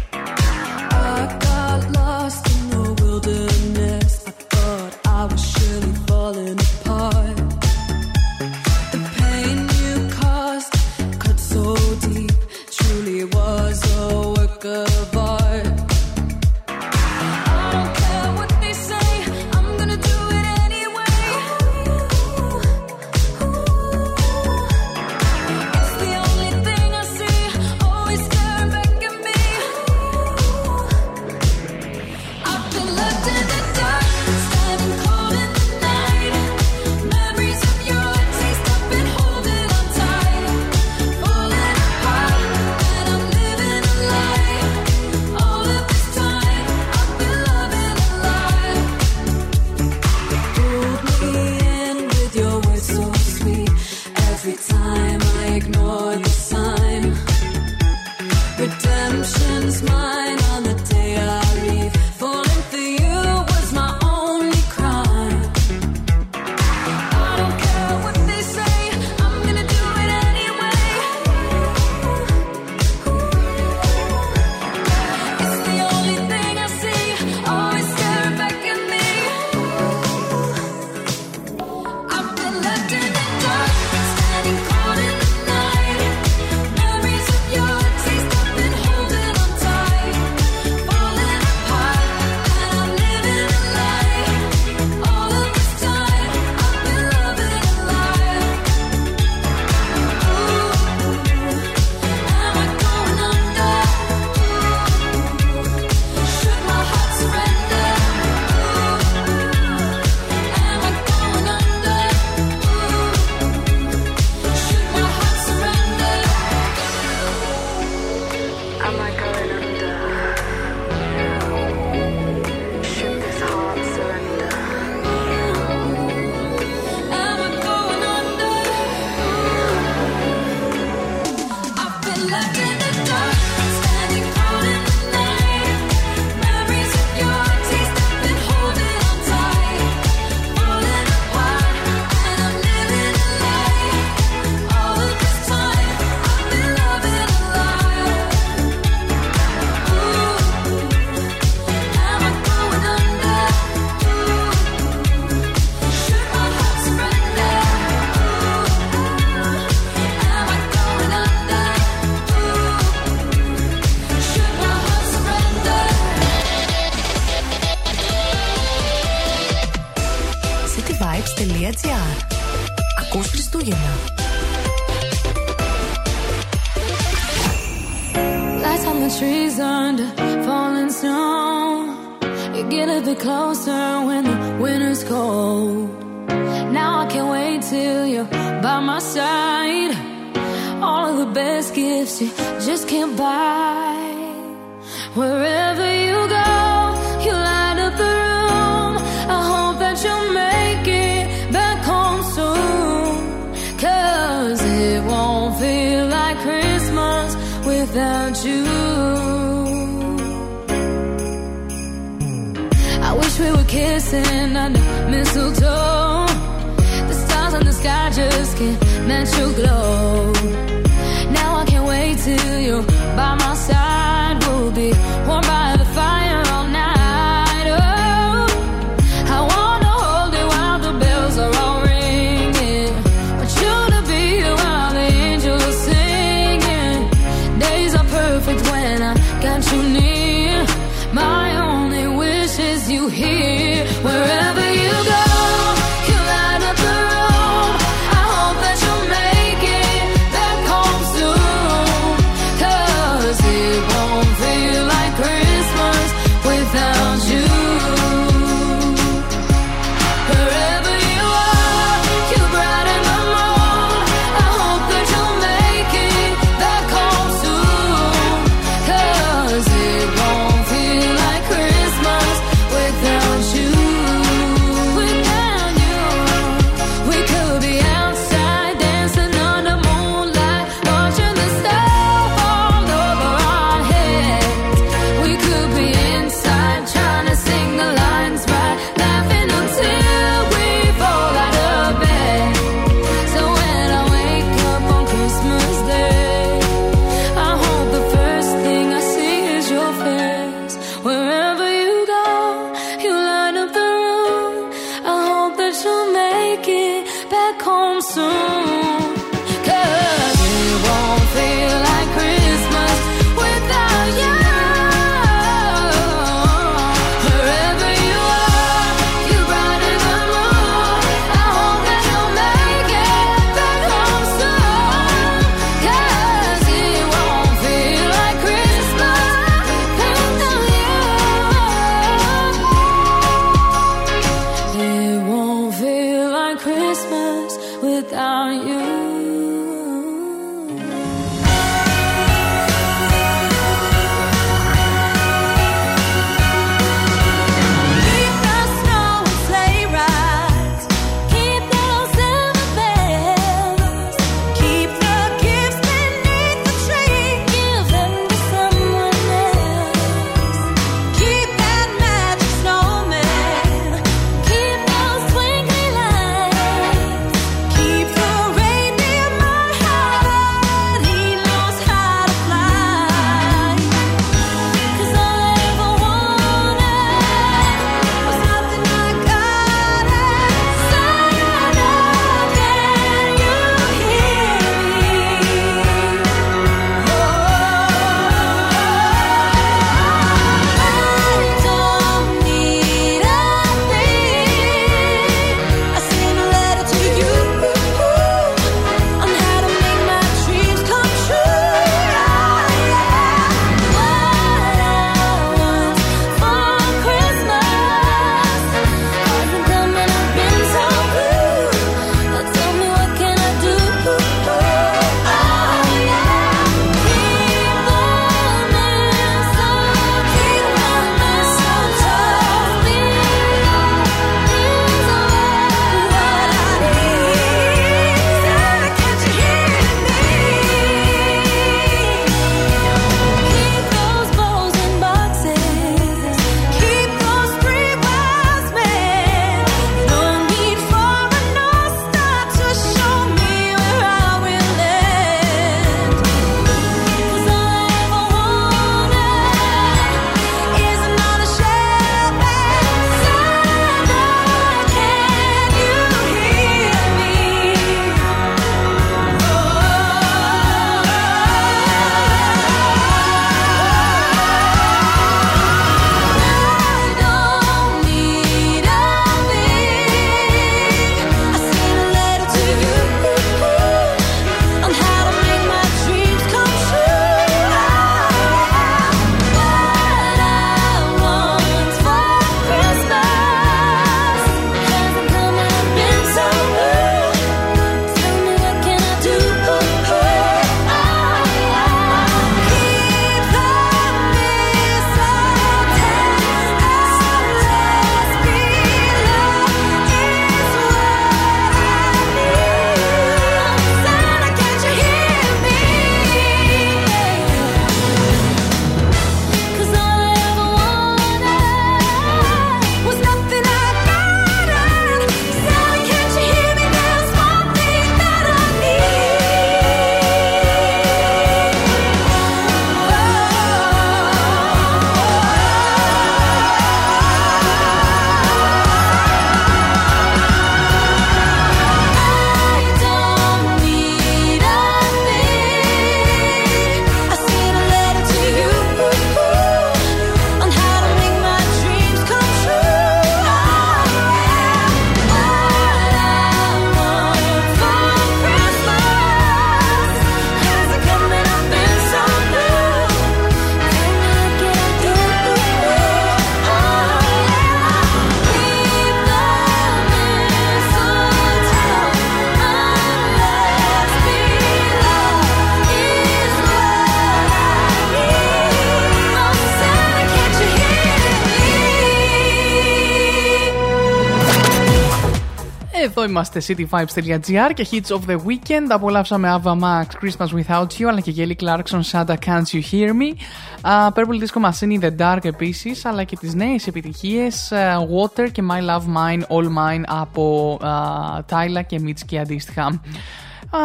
S3: Εδώ είμαστε cityvibes.gr και hits of the weekend. Απολαύσαμε Ava Max, Christmas Without You, αλλά και Kelly Clarkson, Santa Can't You Hear Me. Uh, Purple Disco Machine in the Dark επίση, αλλά και τι νέε επιτυχίε uh, Water και My Love Mine, All Mine από uh, Tyla και Mitski αντίστοιχα.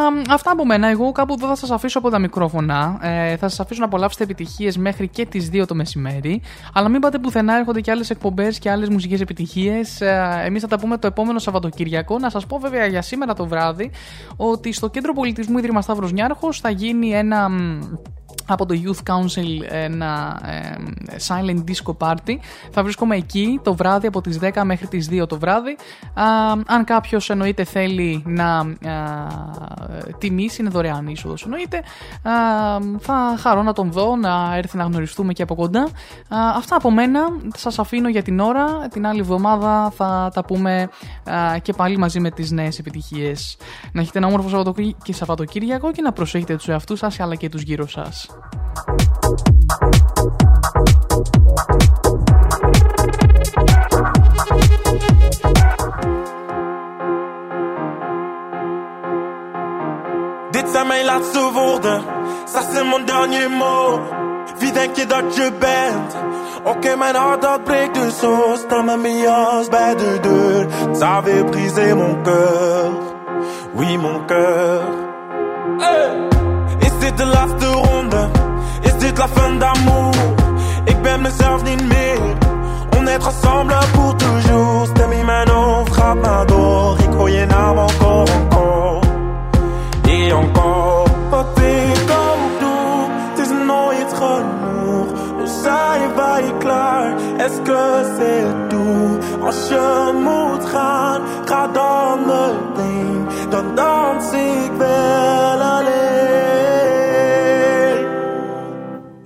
S3: Α, αυτά από μένα. Εγώ κάπου εδώ θα σας αφήσω από τα μικρόφωνα. Ε, θα σας αφήσω να απολαύσετε επιτυχίες μέχρι και τις 2 το μεσημέρι. Αλλά μην πάτε πουθενά, έρχονται και άλλες εκπομπές και άλλες μουσικές επιτυχίες. Ε, Εμείς θα τα πούμε το επόμενο Σαββατοκύριακο. Να σας πω βέβαια για σήμερα το βράδυ ότι στο Κέντρο Πολιτισμού Ίδρυμα Σταύρος Νιάρχος θα γίνει ένα από το Youth Council ένα ε, silent disco party. Θα βρίσκομαι εκεί το βράδυ από τις 10 μέχρι τις 2 το βράδυ. Α, αν κάποιος εννοείται θέλει να α, τιμήσει, είναι δωρεάν είσοδος εννοείται, α, θα χαρώ να τον δω, να έρθει να γνωριστούμε και από κοντά. Α, αυτά από μένα, σας αφήνω για την ώρα. Την άλλη εβδομάδα θα τα πούμε α, και πάλι μαζί με τις νέες επιτυχίες. Να έχετε ένα όμορφο Σαββατοκύριακο και Σαββατοκύριακο και να προσέχετε τους εαυτούς σας αλλά και τους γύρω σας.
S23: Dit c'est mes lastes de voix. Ça c'est mon dernier mot. Qui denk je dat je bent? Ok, mon arbre dat blix de sauce. Dans ma mélance, de deux. Ça avait brisé mon cœur, Oui, mon cœur. Et c'est de la fin ronde. Is dit la fin d'amour? Ik ben mezelf niet meer. On est ensemble pour toujours. Stem in mijn hoofd gaat maar door. Ik hoor je naam encore, encore. Et encore. Wat ik ook doe, het is nooit genoeg. We zijn wij klaar? Est-ce que c'est tout? Als je moet gaan, ga dan meteen. Dan dans ik wel alleen.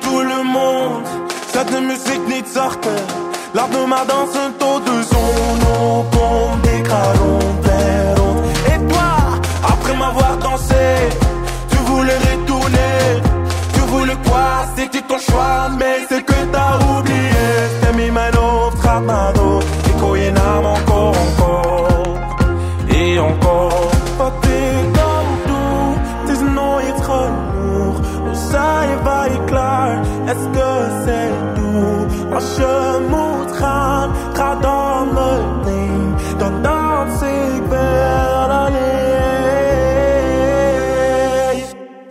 S23: tout le monde. Cette musique ni de sorte, l'art ma danse, un taux de zone. On pompe des carons, Et toi, après m'avoir dansé, tu voulais retourner. Tu voulais quoi, c'était ton choix, mais c'est que t'as oublié. T'es mi mano, trapado, et encore, encore, et encore. Zijn wij klaar? Que c'est tout? Als je moet gaan, ga dan meteen. Dan dans ik wel alleen.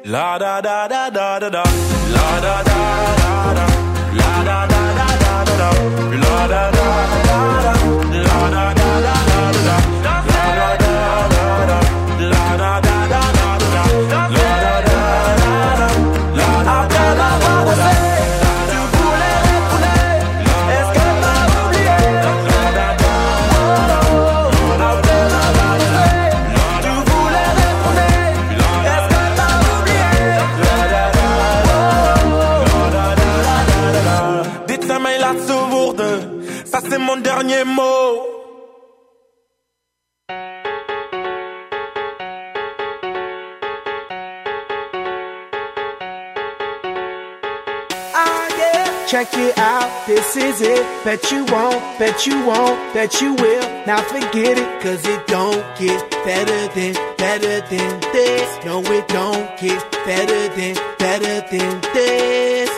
S23: La da da da da da da. La da da.
S24: Check it out, this is it. Bet you won't, bet you won't, bet you will. Now forget it, cause it don't get better than, better than this. No, it don't get better than, better than this.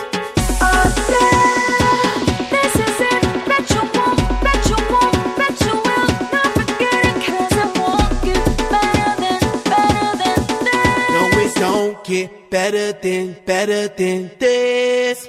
S24: Oh, yeah. This is it. Bet you won't, bet you won't, bet you will. Now forget it, cause it won't get better than, better than this. No, it don't get better than, better than this.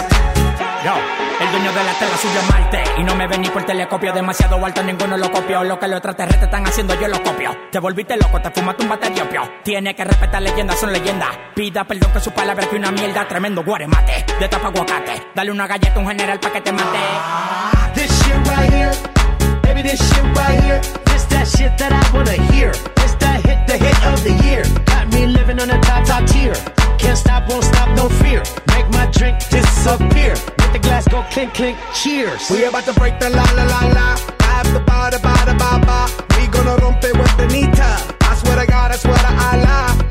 S25: Yo, el
S26: dueño de la tela es Marte. Y no me ven ni por telescopio, demasiado alto, ninguno lo copió. Lo que los extraterrestres están haciendo, yo lo copio. Te volviste loco, te fumaste un bate de opio. Tiene que respetar leyendas, son leyendas. Pida perdón que su palabra que una mierda, tremendo guaremate. De tapa aguacate, dale una galleta a un general pa' que te mate.
S24: This shit right here, baby, this shit right here. That shit that I wanna hear. This that hit, the hit of the year. Got me living on a top, top tier. Can't stop, won't stop, no fear. Make my drink disappear. Let the glass go clink, clink, cheers. We about to break the la la la la. Have the ba da ba da ba ba. We gonna rompe with the nita. I swear to God, I swear to Allah.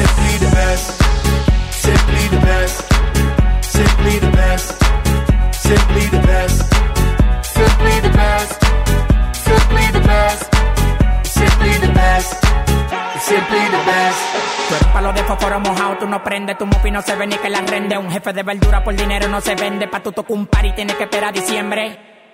S24: Simply the best. Simply the best. Simply the best. Simply the best. Simply the best. Simply the best. Simply the best. Simply the best.
S26: Tú palo de fósforo mojado, tú no prendes, tu mufi no se ve ni que la rende. Un jefe de verdura por dinero no se vende, pa' tu tocar un par y tienes que esperar diciembre.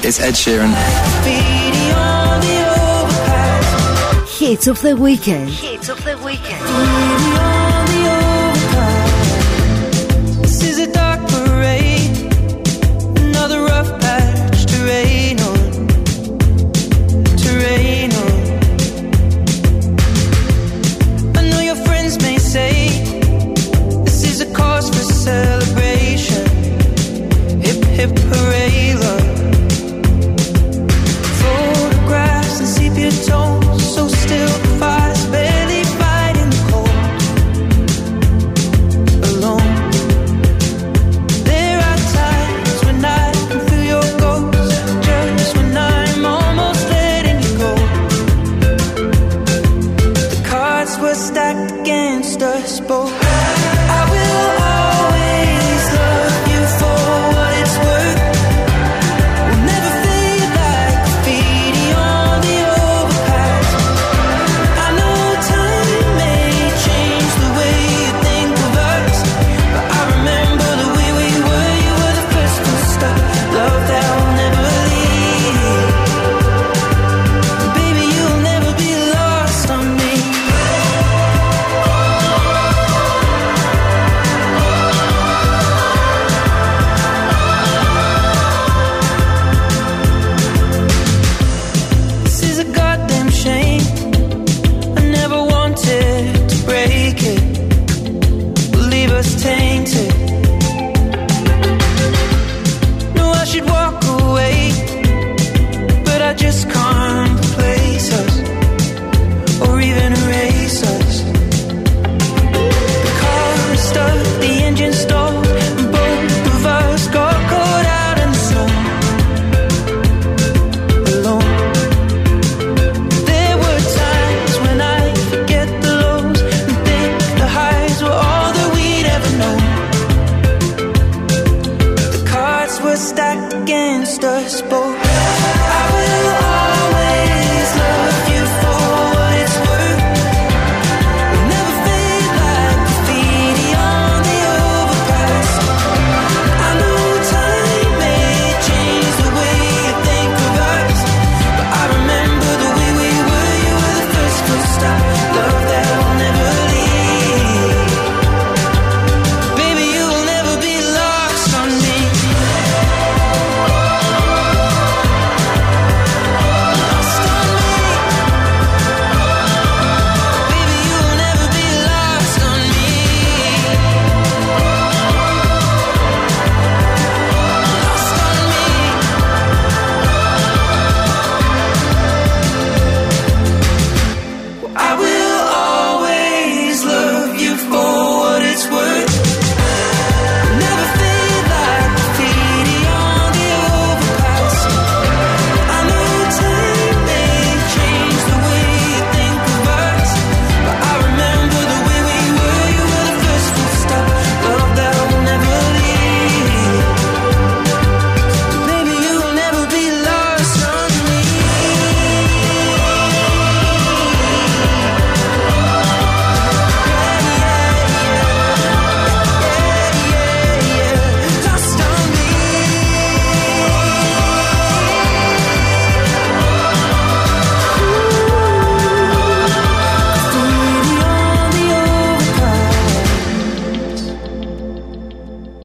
S19: It's Ed Sheeran.
S2: Hits of the weekend.
S1: Hits of the weekend.